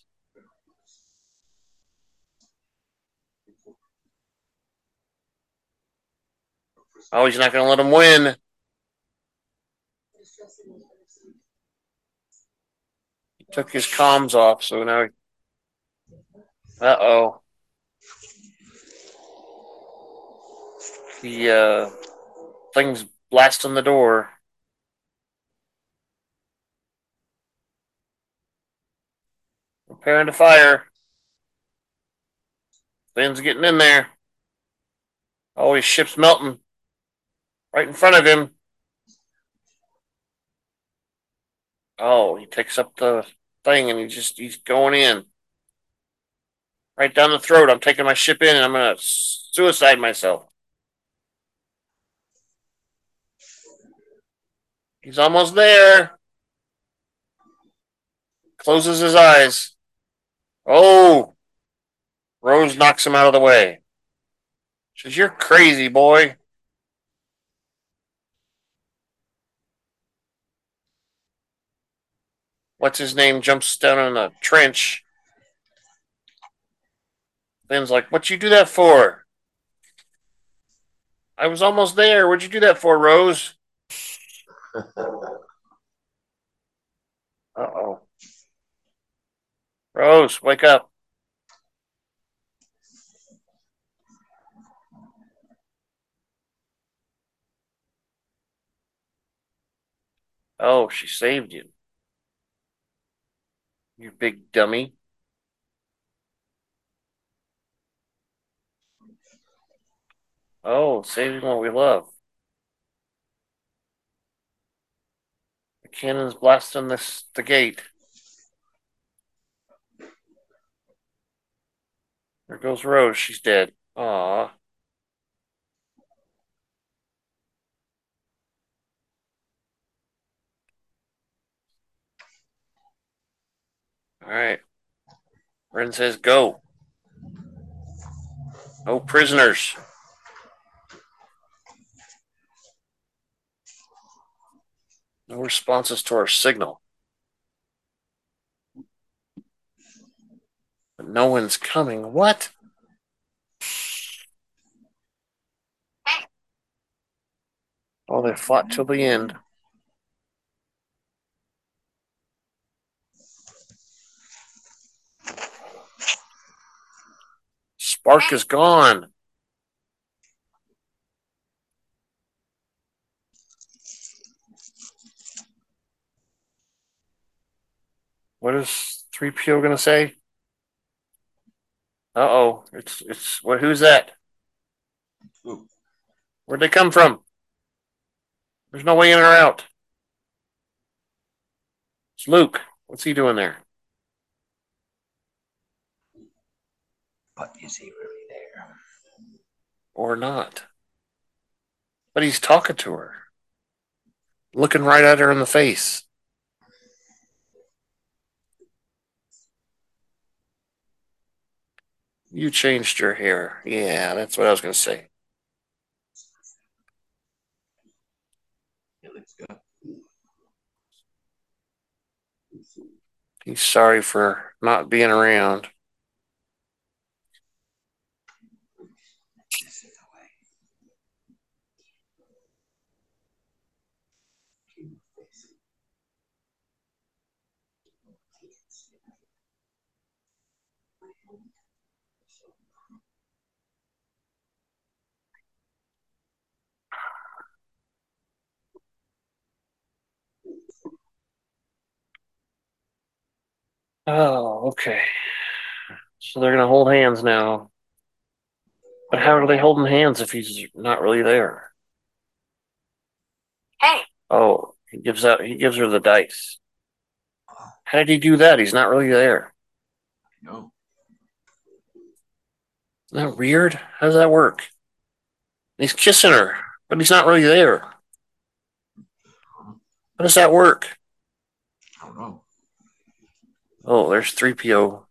Oh, he's not going to let him win. He took his comms off, so now. He... Uh oh. The uh, thing's blasting the door. Preparing to fire. Finn's getting in there. Oh, his ship's melting. Right in front of him. Oh, he picks up the thing and he just he's going in. Right down the throat. I'm taking my ship in and I'm gonna suicide myself. He's almost there. Closes his eyes. Oh! Rose knocks him out of the way. Says, You're crazy, boy. What's his name jumps down in a trench. Finn's like, What'd you do that for? I was almost there. What'd you do that for, Rose? Oh. Rose, wake up. Oh, she saved you. You big dummy. Oh, saving what we love. Cannon's blasting this the gate. There goes Rose. She's dead. Aw. All right. Ren says go. No prisoners. No responses to our signal. But no one's coming. What? Oh, they fought till the end. Spark is gone. What is three PO gonna say? Uh oh, it's it's what? Who's that? Ooh. Where'd they come from? There's no way in or out. It's Luke. What's he doing there? But is he really there? Or not? But he's talking to her, looking right at her in the face. You changed your hair. Yeah, that's what I was going to say. It looks good. He's sorry for not being around. Oh, okay. So they're going to hold hands now. But how are they holding hands if he's not really there? Hey, Oh, he gives out. He gives her the dice. How did he do that? He's not really there. No. Isn't that weird? How does that work? He's kissing her, but he's not really there. How does that work? I don't know. Oh, there's 3PO.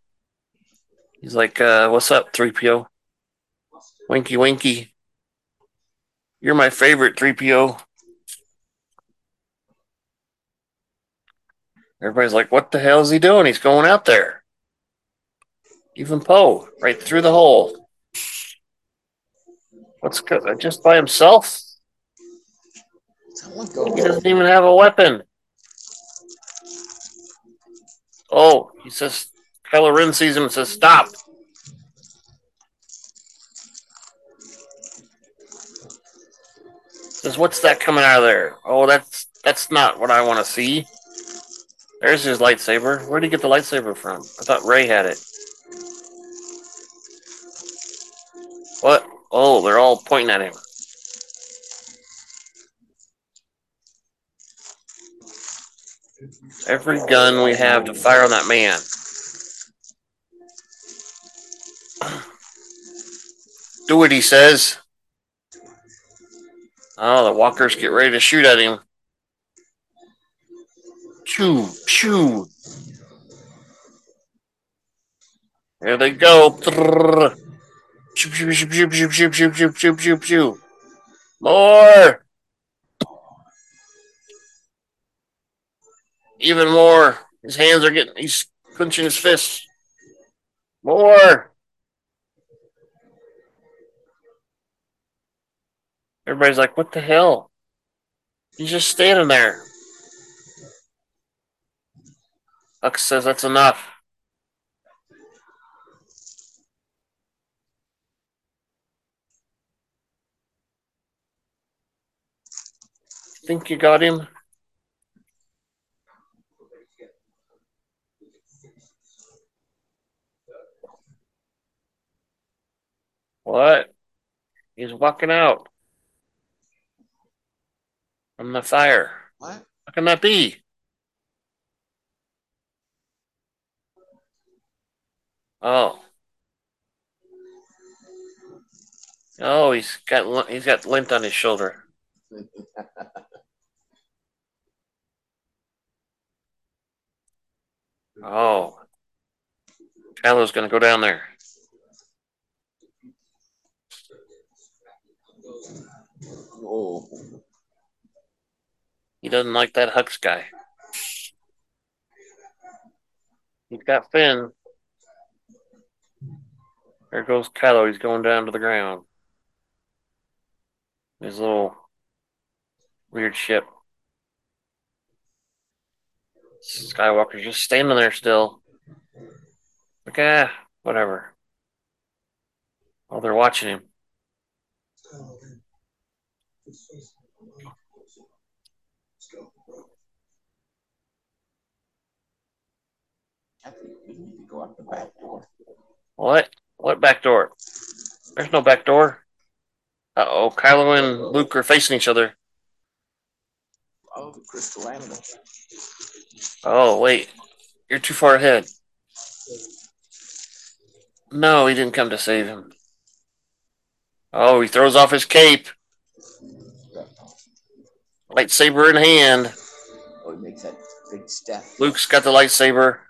He's like, uh, what's up, 3PO? Winky Winky. You're my favorite 3PO. Everybody's like, what the hell is he doing? He's going out there. Even Poe, right through the hole. What's good? Just by himself? He doesn't even have a weapon. Oh, he says, Kylo Ren sees him and says, stop. Says, what's that coming out of there? Oh, that's that's not what I want to see. There's his lightsaber. Where'd he get the lightsaber from? I thought Rey had it. What? Oh, they're all pointing at him. Every gun we have to fire on that man. Do what he says. Oh, the walkers get ready to shoot at him. Pew, pew. There they go. More. Even more. His hands are getting, he's clenching his fists. More. Everybody's like, what the hell? He's just standing there. Hux says that's enough. Think you got him? What? He's walking out from the fire. What? How can that be? Oh. Oh, he's got he's got lint on his shoulder. Oh. Kylo's gonna go down there. Oh. He doesn't like that Hux guy. He's got Finn. There goes Kylo. He's going down to the ground. His little weird ship. Skywalker's just standing there still. Like, ah, whatever. Oh, they're watching him. What? What back door? There's no back door. Uh oh, Kylo and Luke are facing each other. Oh, the crystal animal. Oh, wait. You're too far ahead. No, he didn't come to save him. Oh, he throws off his cape. Lightsaber in hand. Oh, he makes that big step. Luke's got the lightsaber.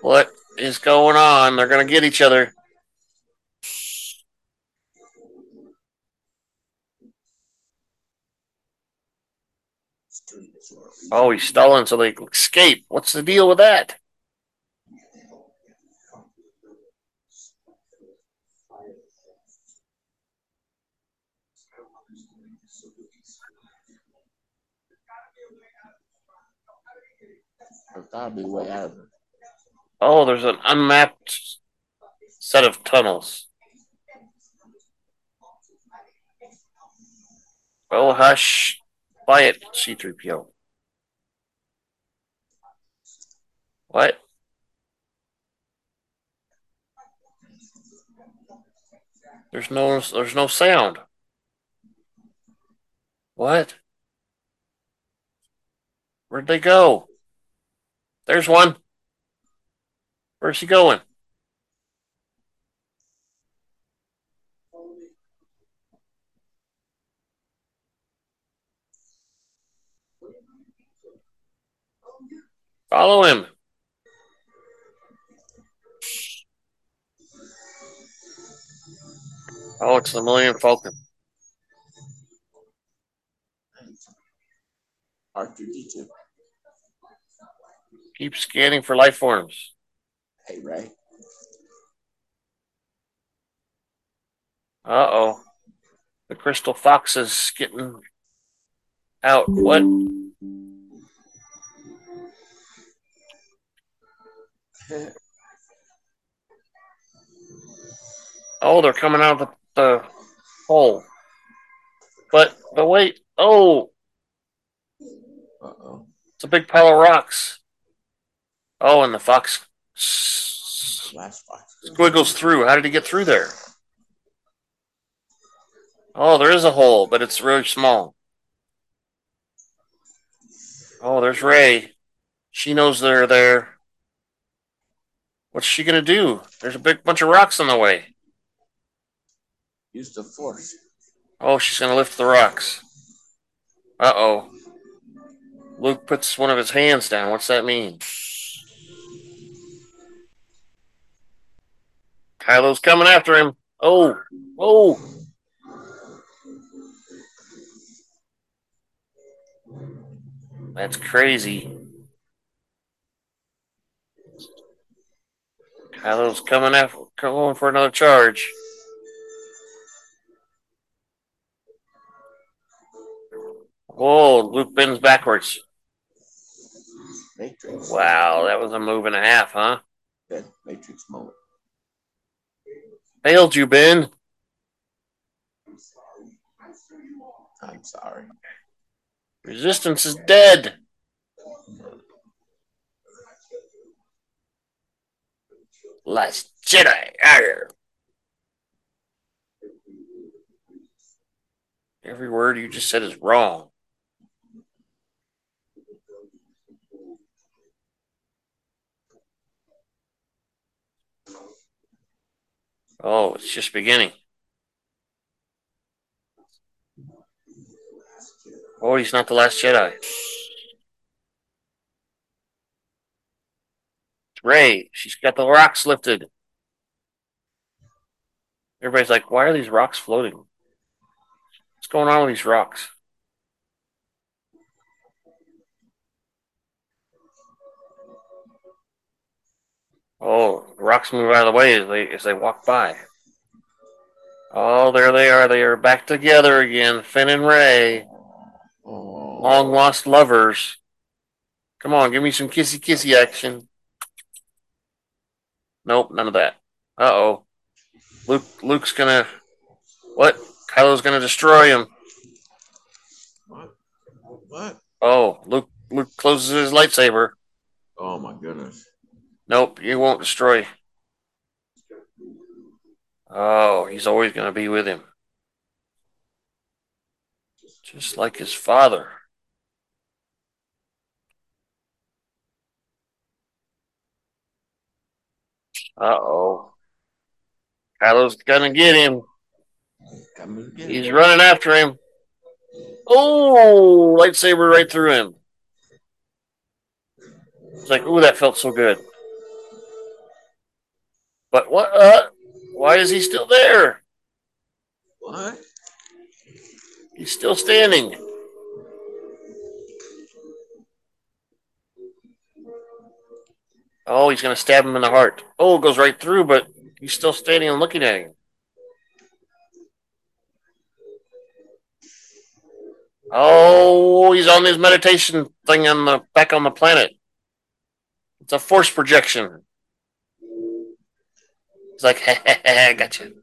What is going on? They're going to get each other. He's doing this for a reason. Oh, he's stalling so they escape. What's the deal with that? Gotta be way out of. Oh, there's an unmapped set of tunnels. Oh, hush. Quiet, C3PO. What? There's no there's no sound. What? Where'd they go? There's one. Where's he going? Follow him. Oh, it's the Millennium Falcon. R2D2. Keep scanning for life forms. Hey, Rey. Uh oh. The Crystal Fox is getting out. What? Oh, they're coming out of the, the hole. But but wait. Oh, Uh oh. it's a big pile of rocks. Oh, and the fox Last box. squiggles through. How did he get through there? Oh, there is a hole, but it's really small. Oh, there's Rey. She knows they're there. What's she gonna do? There's a big bunch of rocks in the way. Use the force. Oh, she's gonna lift the rocks. Uh oh. Luke puts one of his hands down. What's that mean? Kylo's coming after him. Oh, oh. That's crazy. Kylo's coming after, going for another charge. Whoa, Luke bends backwards. Matrix. Wow, that was a move and a half, huh? Good. Matrix moment. Failed you, Ben. I'm sorry. Resistance is dead. Last Jedi. Arr. Every word you just said is wrong. Oh, it's just beginning. Oh, he's not the last Jedi. Rey, she's got the rocks lifted. Everybody's like, why are these rocks floating? What's going on with these rocks? Oh, rocks move out of the way as they as they walk by. Oh, there they are. They are back together again. Finn and Rey, long lost lovers. Come on, give me some kissy kissy action. Nope, none of that. Uh oh. Luke Luke's gonna what? Kylo's gonna destroy him. What? What? Oh, Luke Luke closes his lightsaber. Oh my goodness. Nope, you won't destroy. Oh, he's always going to be with him. Just like his father. Uh oh. Kylo's gonna get him. He's running after him. Oh, lightsaber right through him. It's like, oh, that felt so good. But what? Uh, why is he still there? What? He's still standing. Oh, he's gonna stab him in the heart. Oh, it goes right through, but he's still standing and looking at him. Oh, he's on his meditation thing on the back on the planet. It's a force projection. It's like, I got you.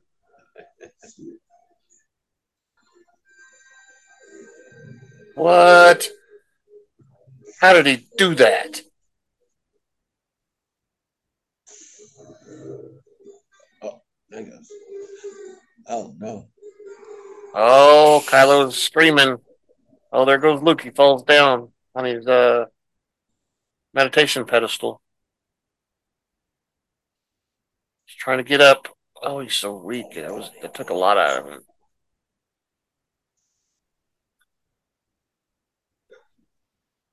What? How did he do that? Oh, there goes. Oh no. Oh, Kylo's screaming. Oh, there goes Luke. He falls down on his uh, meditation pedestal. He's trying to get up. Oh, he's so weak. That was that took a lot out of him.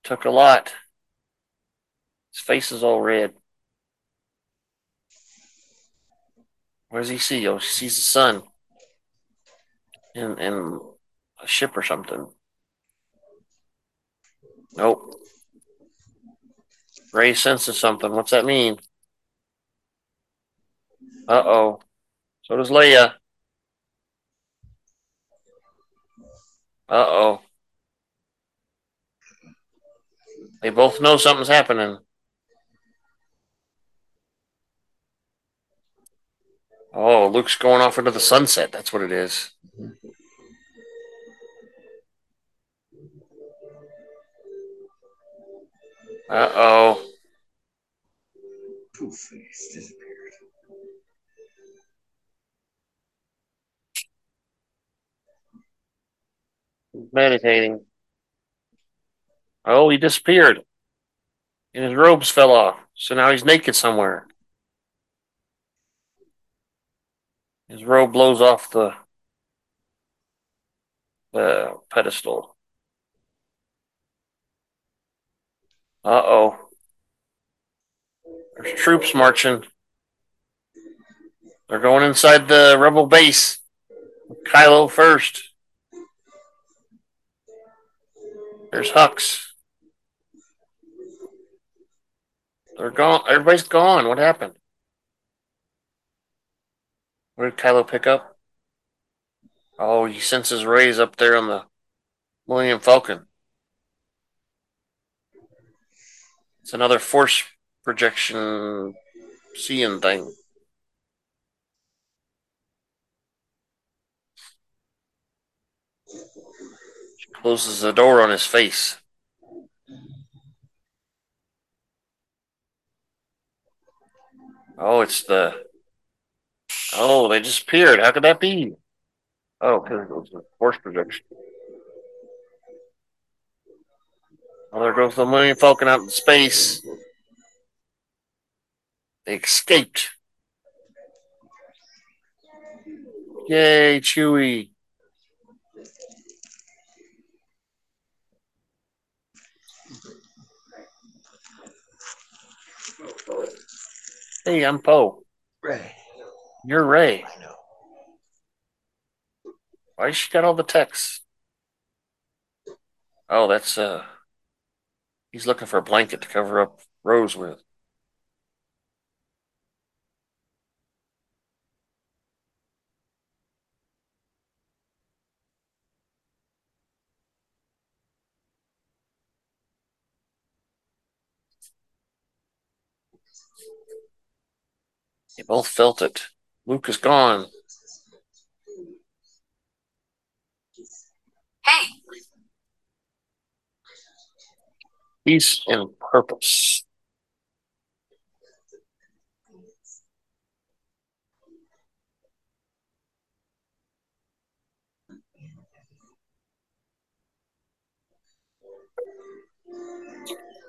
Took a lot. His face is all red. Where does he see? Oh, he sees the sun. In in a ship or something. Nope. Rey senses something. What's that mean? Uh oh. So does Leia. Uh oh. They both know something's happening. Oh, Luke's going off into the sunset. That's what it is. Uh oh. Poof, face Meditating. Oh, he disappeared. And his robes fell off. So now he's naked somewhere. His robe blows off the the pedestal. Uh oh. There's troops marching. They're going inside the rebel base. Kylo first. There's Hux. They're gone. Everybody's gone. What happened? Where did Kylo pick up? Oh, he senses Rey's up there on the Millennium Falcon. It's another force projection seeing thing. Closes the door on his face. Oh, it's the. Oh, they disappeared. How could that be? Oh, because it was a force projection. Oh, there goes the Millennium Falcon out in space. They escaped. Yay, Chewie. Hey, I'm Poe. Rey. You're Rey. I know. Why she got all the text? Oh, that's uh he's looking for a blanket to cover up Rose with. They both felt it. Luke is gone. Hey. Peace and purpose.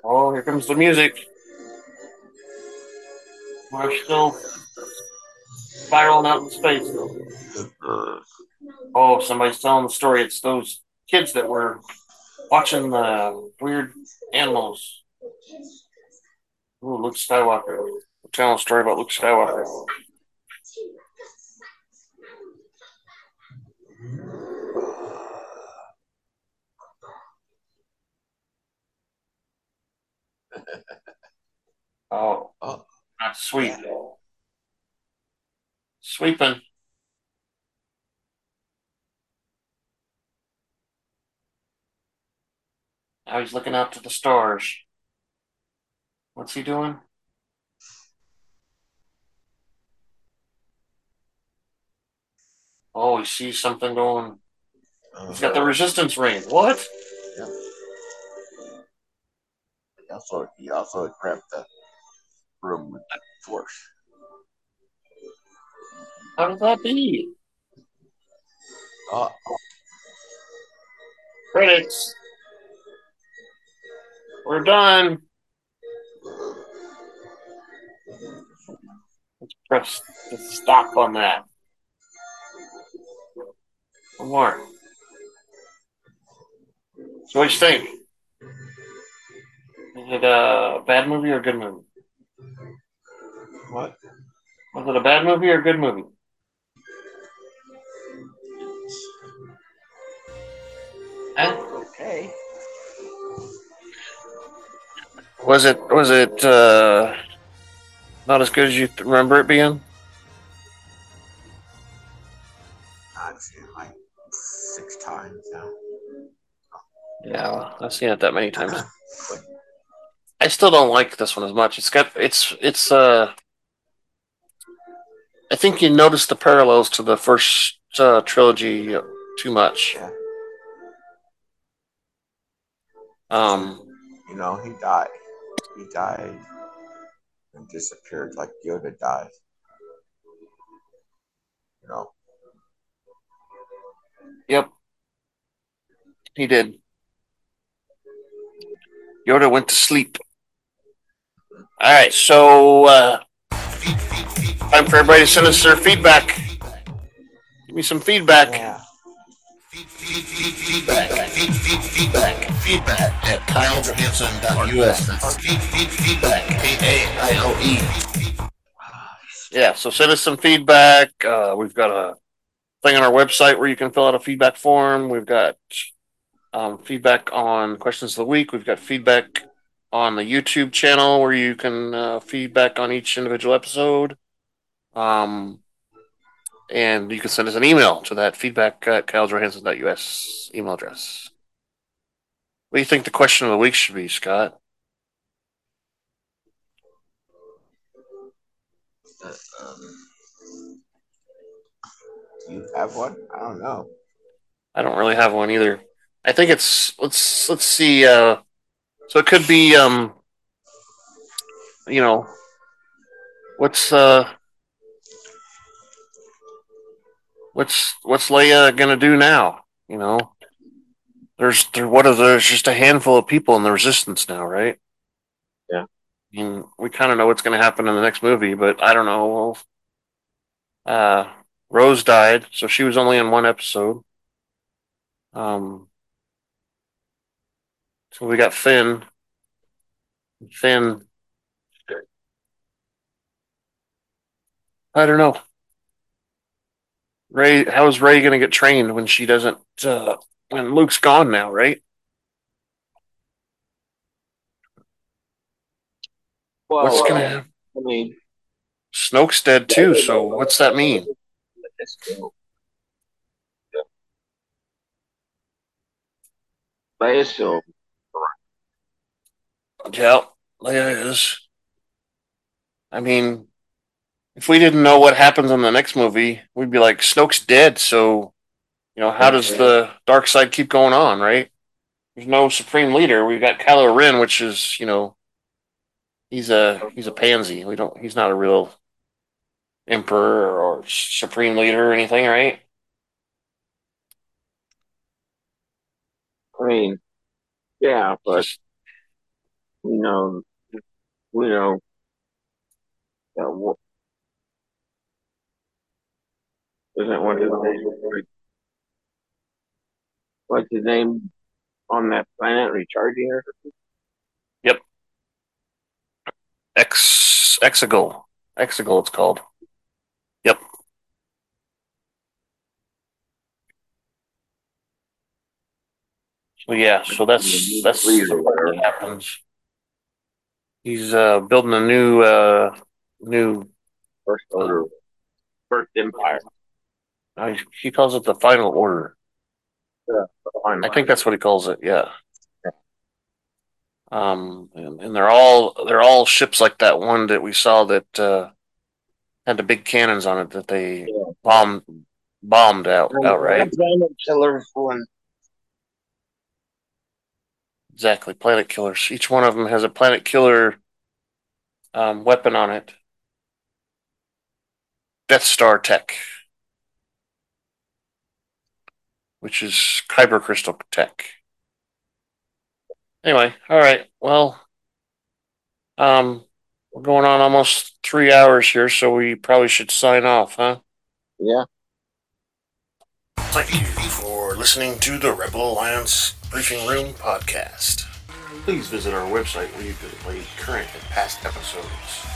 Oh, here comes the music. We're still spiraling out in space. Oh, somebody's telling the story. It's those kids that were watching the weird animals. Ooh, Luke Skywalker. We're telling a story about Luke Skywalker. Oh, Oh, that's sweet. Sweeping. Now he's looking out to the stars. What's he doing? Oh, he sees something going. He's got the uh-huh. resistance ring. What? He also, he also grabbed the room with that force. How did that be? Oh, Credits. We're done. Let's press the stop on that. One more. So what do you think? Is it a bad movie or a good movie? What? Was it a bad movie or a good movie? Huh? Okay. Was it was it uh, not as good as you remember it being? I've seen it like six times now. Yeah, I've seen it that many times. I still don't like this one as much. It's got it's it's uh I think you notice the parallels to the first uh, trilogy too much. Yeah. Um You know, he died. He died and disappeared like Yoda died. You know, yep. He did. Yoda went to sleep. All right, so uh time for everybody to send us their feedback. Give me some feedback. yeah. Feedback, feed, feed, feedback, feedback at kailejohansen.us. Feed, feed, feedback, K-A-I-L-E. yeah so send us some feedback uh, we've got a thing on our website where you can fill out a feedback form we've got um, feedback on questions of the week we've got feedback on the youtube channel where you can uh, feedback on each individual episode um, and you can send us an email to that feedback at kylesjohansson.us email address what do you think the question of the week should be scott Um, do you have one? I don't know. I don't really have one either. I think it's let's let's see. Uh, so it could be um, you know, what's uh, what's what's Leia gonna do now? You know, there's there what are there's just a handful of people in the Resistance now, right? Yeah. I mean, we kind of know what's gonna happen in the next movie, but I don't know. Uh, Rose died, so she was only in one episode. Um, so we got Finn. Finn. I don't know. Rey, how is Rey going to get trained when she doesn't? Uh, when Luke's gone now, right? Well, What's going to happen? I mean, Snoke's dead too. So what's that mean? Leia still Yeah, Leia is. I mean, if we didn't know what happens in the next movie, we'd be like, Snoke's dead. So, you know, how does the dark side keep going on, right? There's no supreme leader. We've got Kylo Ren, which is, you know, he's a he's a pansy. We don't. He's not a real emperor or supreme leader or anything, right? I mean, yeah, but you know, you know. Uh, what, isn't what his name? What's his name on that planet recharging or something? X Exegol. Exegol it's called. Yep. So yeah, so that's that's part happens. He's uh building a new uh new First order, first empire. Uh, he calls it the final order. Fine. I think that's what he calls it, yeah. Um and, and they're all they're all ships like that one that we saw that uh had the big cannons on it that they Yeah. bombed bombed out outright. Planet killer one. Exactly, planet killers. Each one of them has a planet killer um, weapon on it. Death Star tech, which is kyber crystal tech. Anyway, all right. Well, um, we're going on almost three hours here, so we probably should sign off, huh? Yeah. Thank you for listening to the Rebel Alliance Briefing Room podcast. Please visit our website where you can play current and past episodes.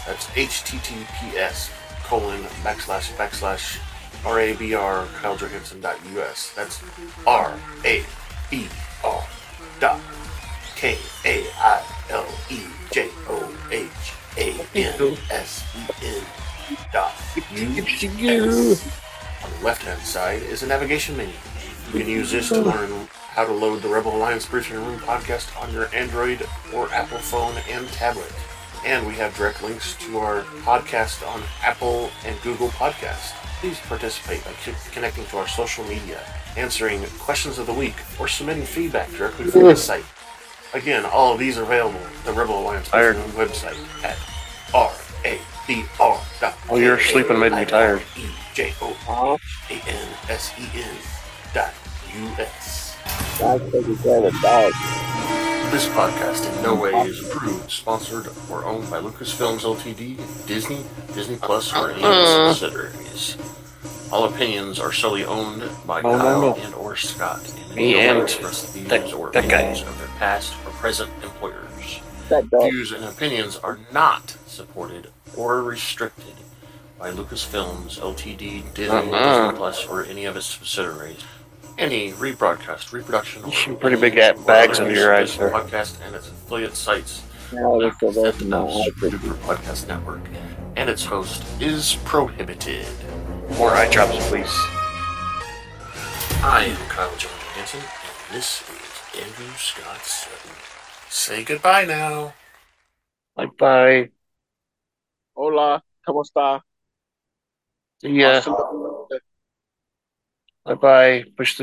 That's https colon backslash backslash rabr kailejohansen.us. That's R A B R dot K A I L E J O H A N S E N dot U S. On the left hand side is a navigation menu. You can use this to learn how to load the Rebel Alliance Briefing Room podcast on your Android or Apple phone and tablet. And we have direct links to our podcast on Apple and Google Podcasts. Please participate by connecting to our social media, answering questions of the week, or submitting feedback directly from the hmm. site. Again, all of these are available at the Rebel Alliance. Website at r a b r Oh, you're sleeping made me tired. E J O A N S E N dot U S. God's taking care of dog. This podcast in no way is approved, sponsored, or owned by Lucasfilms Ltd., Disney, Disney Plus, or any of its uh-huh. subsidiaries. All opinions are solely owned by Oh, no, Kyle no. and or Scott, and Me in no way and express the views that- or that guy. opinions of their past or present employers. That dog. Views and opinions are not supported or restricted by Lucasfilms Ltd., Disney, Uh-uh. Disney Plus, or any of its subsidiaries. Any rebroadcast, reproduction, or Some pretty big at bags or under your eyes of there. Podcast and its affiliate sites Now look at at that. the Now Super Podcast Network and its host is prohibited. More eye drops, please. I am Kyle John Hansen, and this is Andrew Scott Sutton. Say goodbye now. Bye bye. Hola, ¿cómo está? See ya. Bye bye. Push the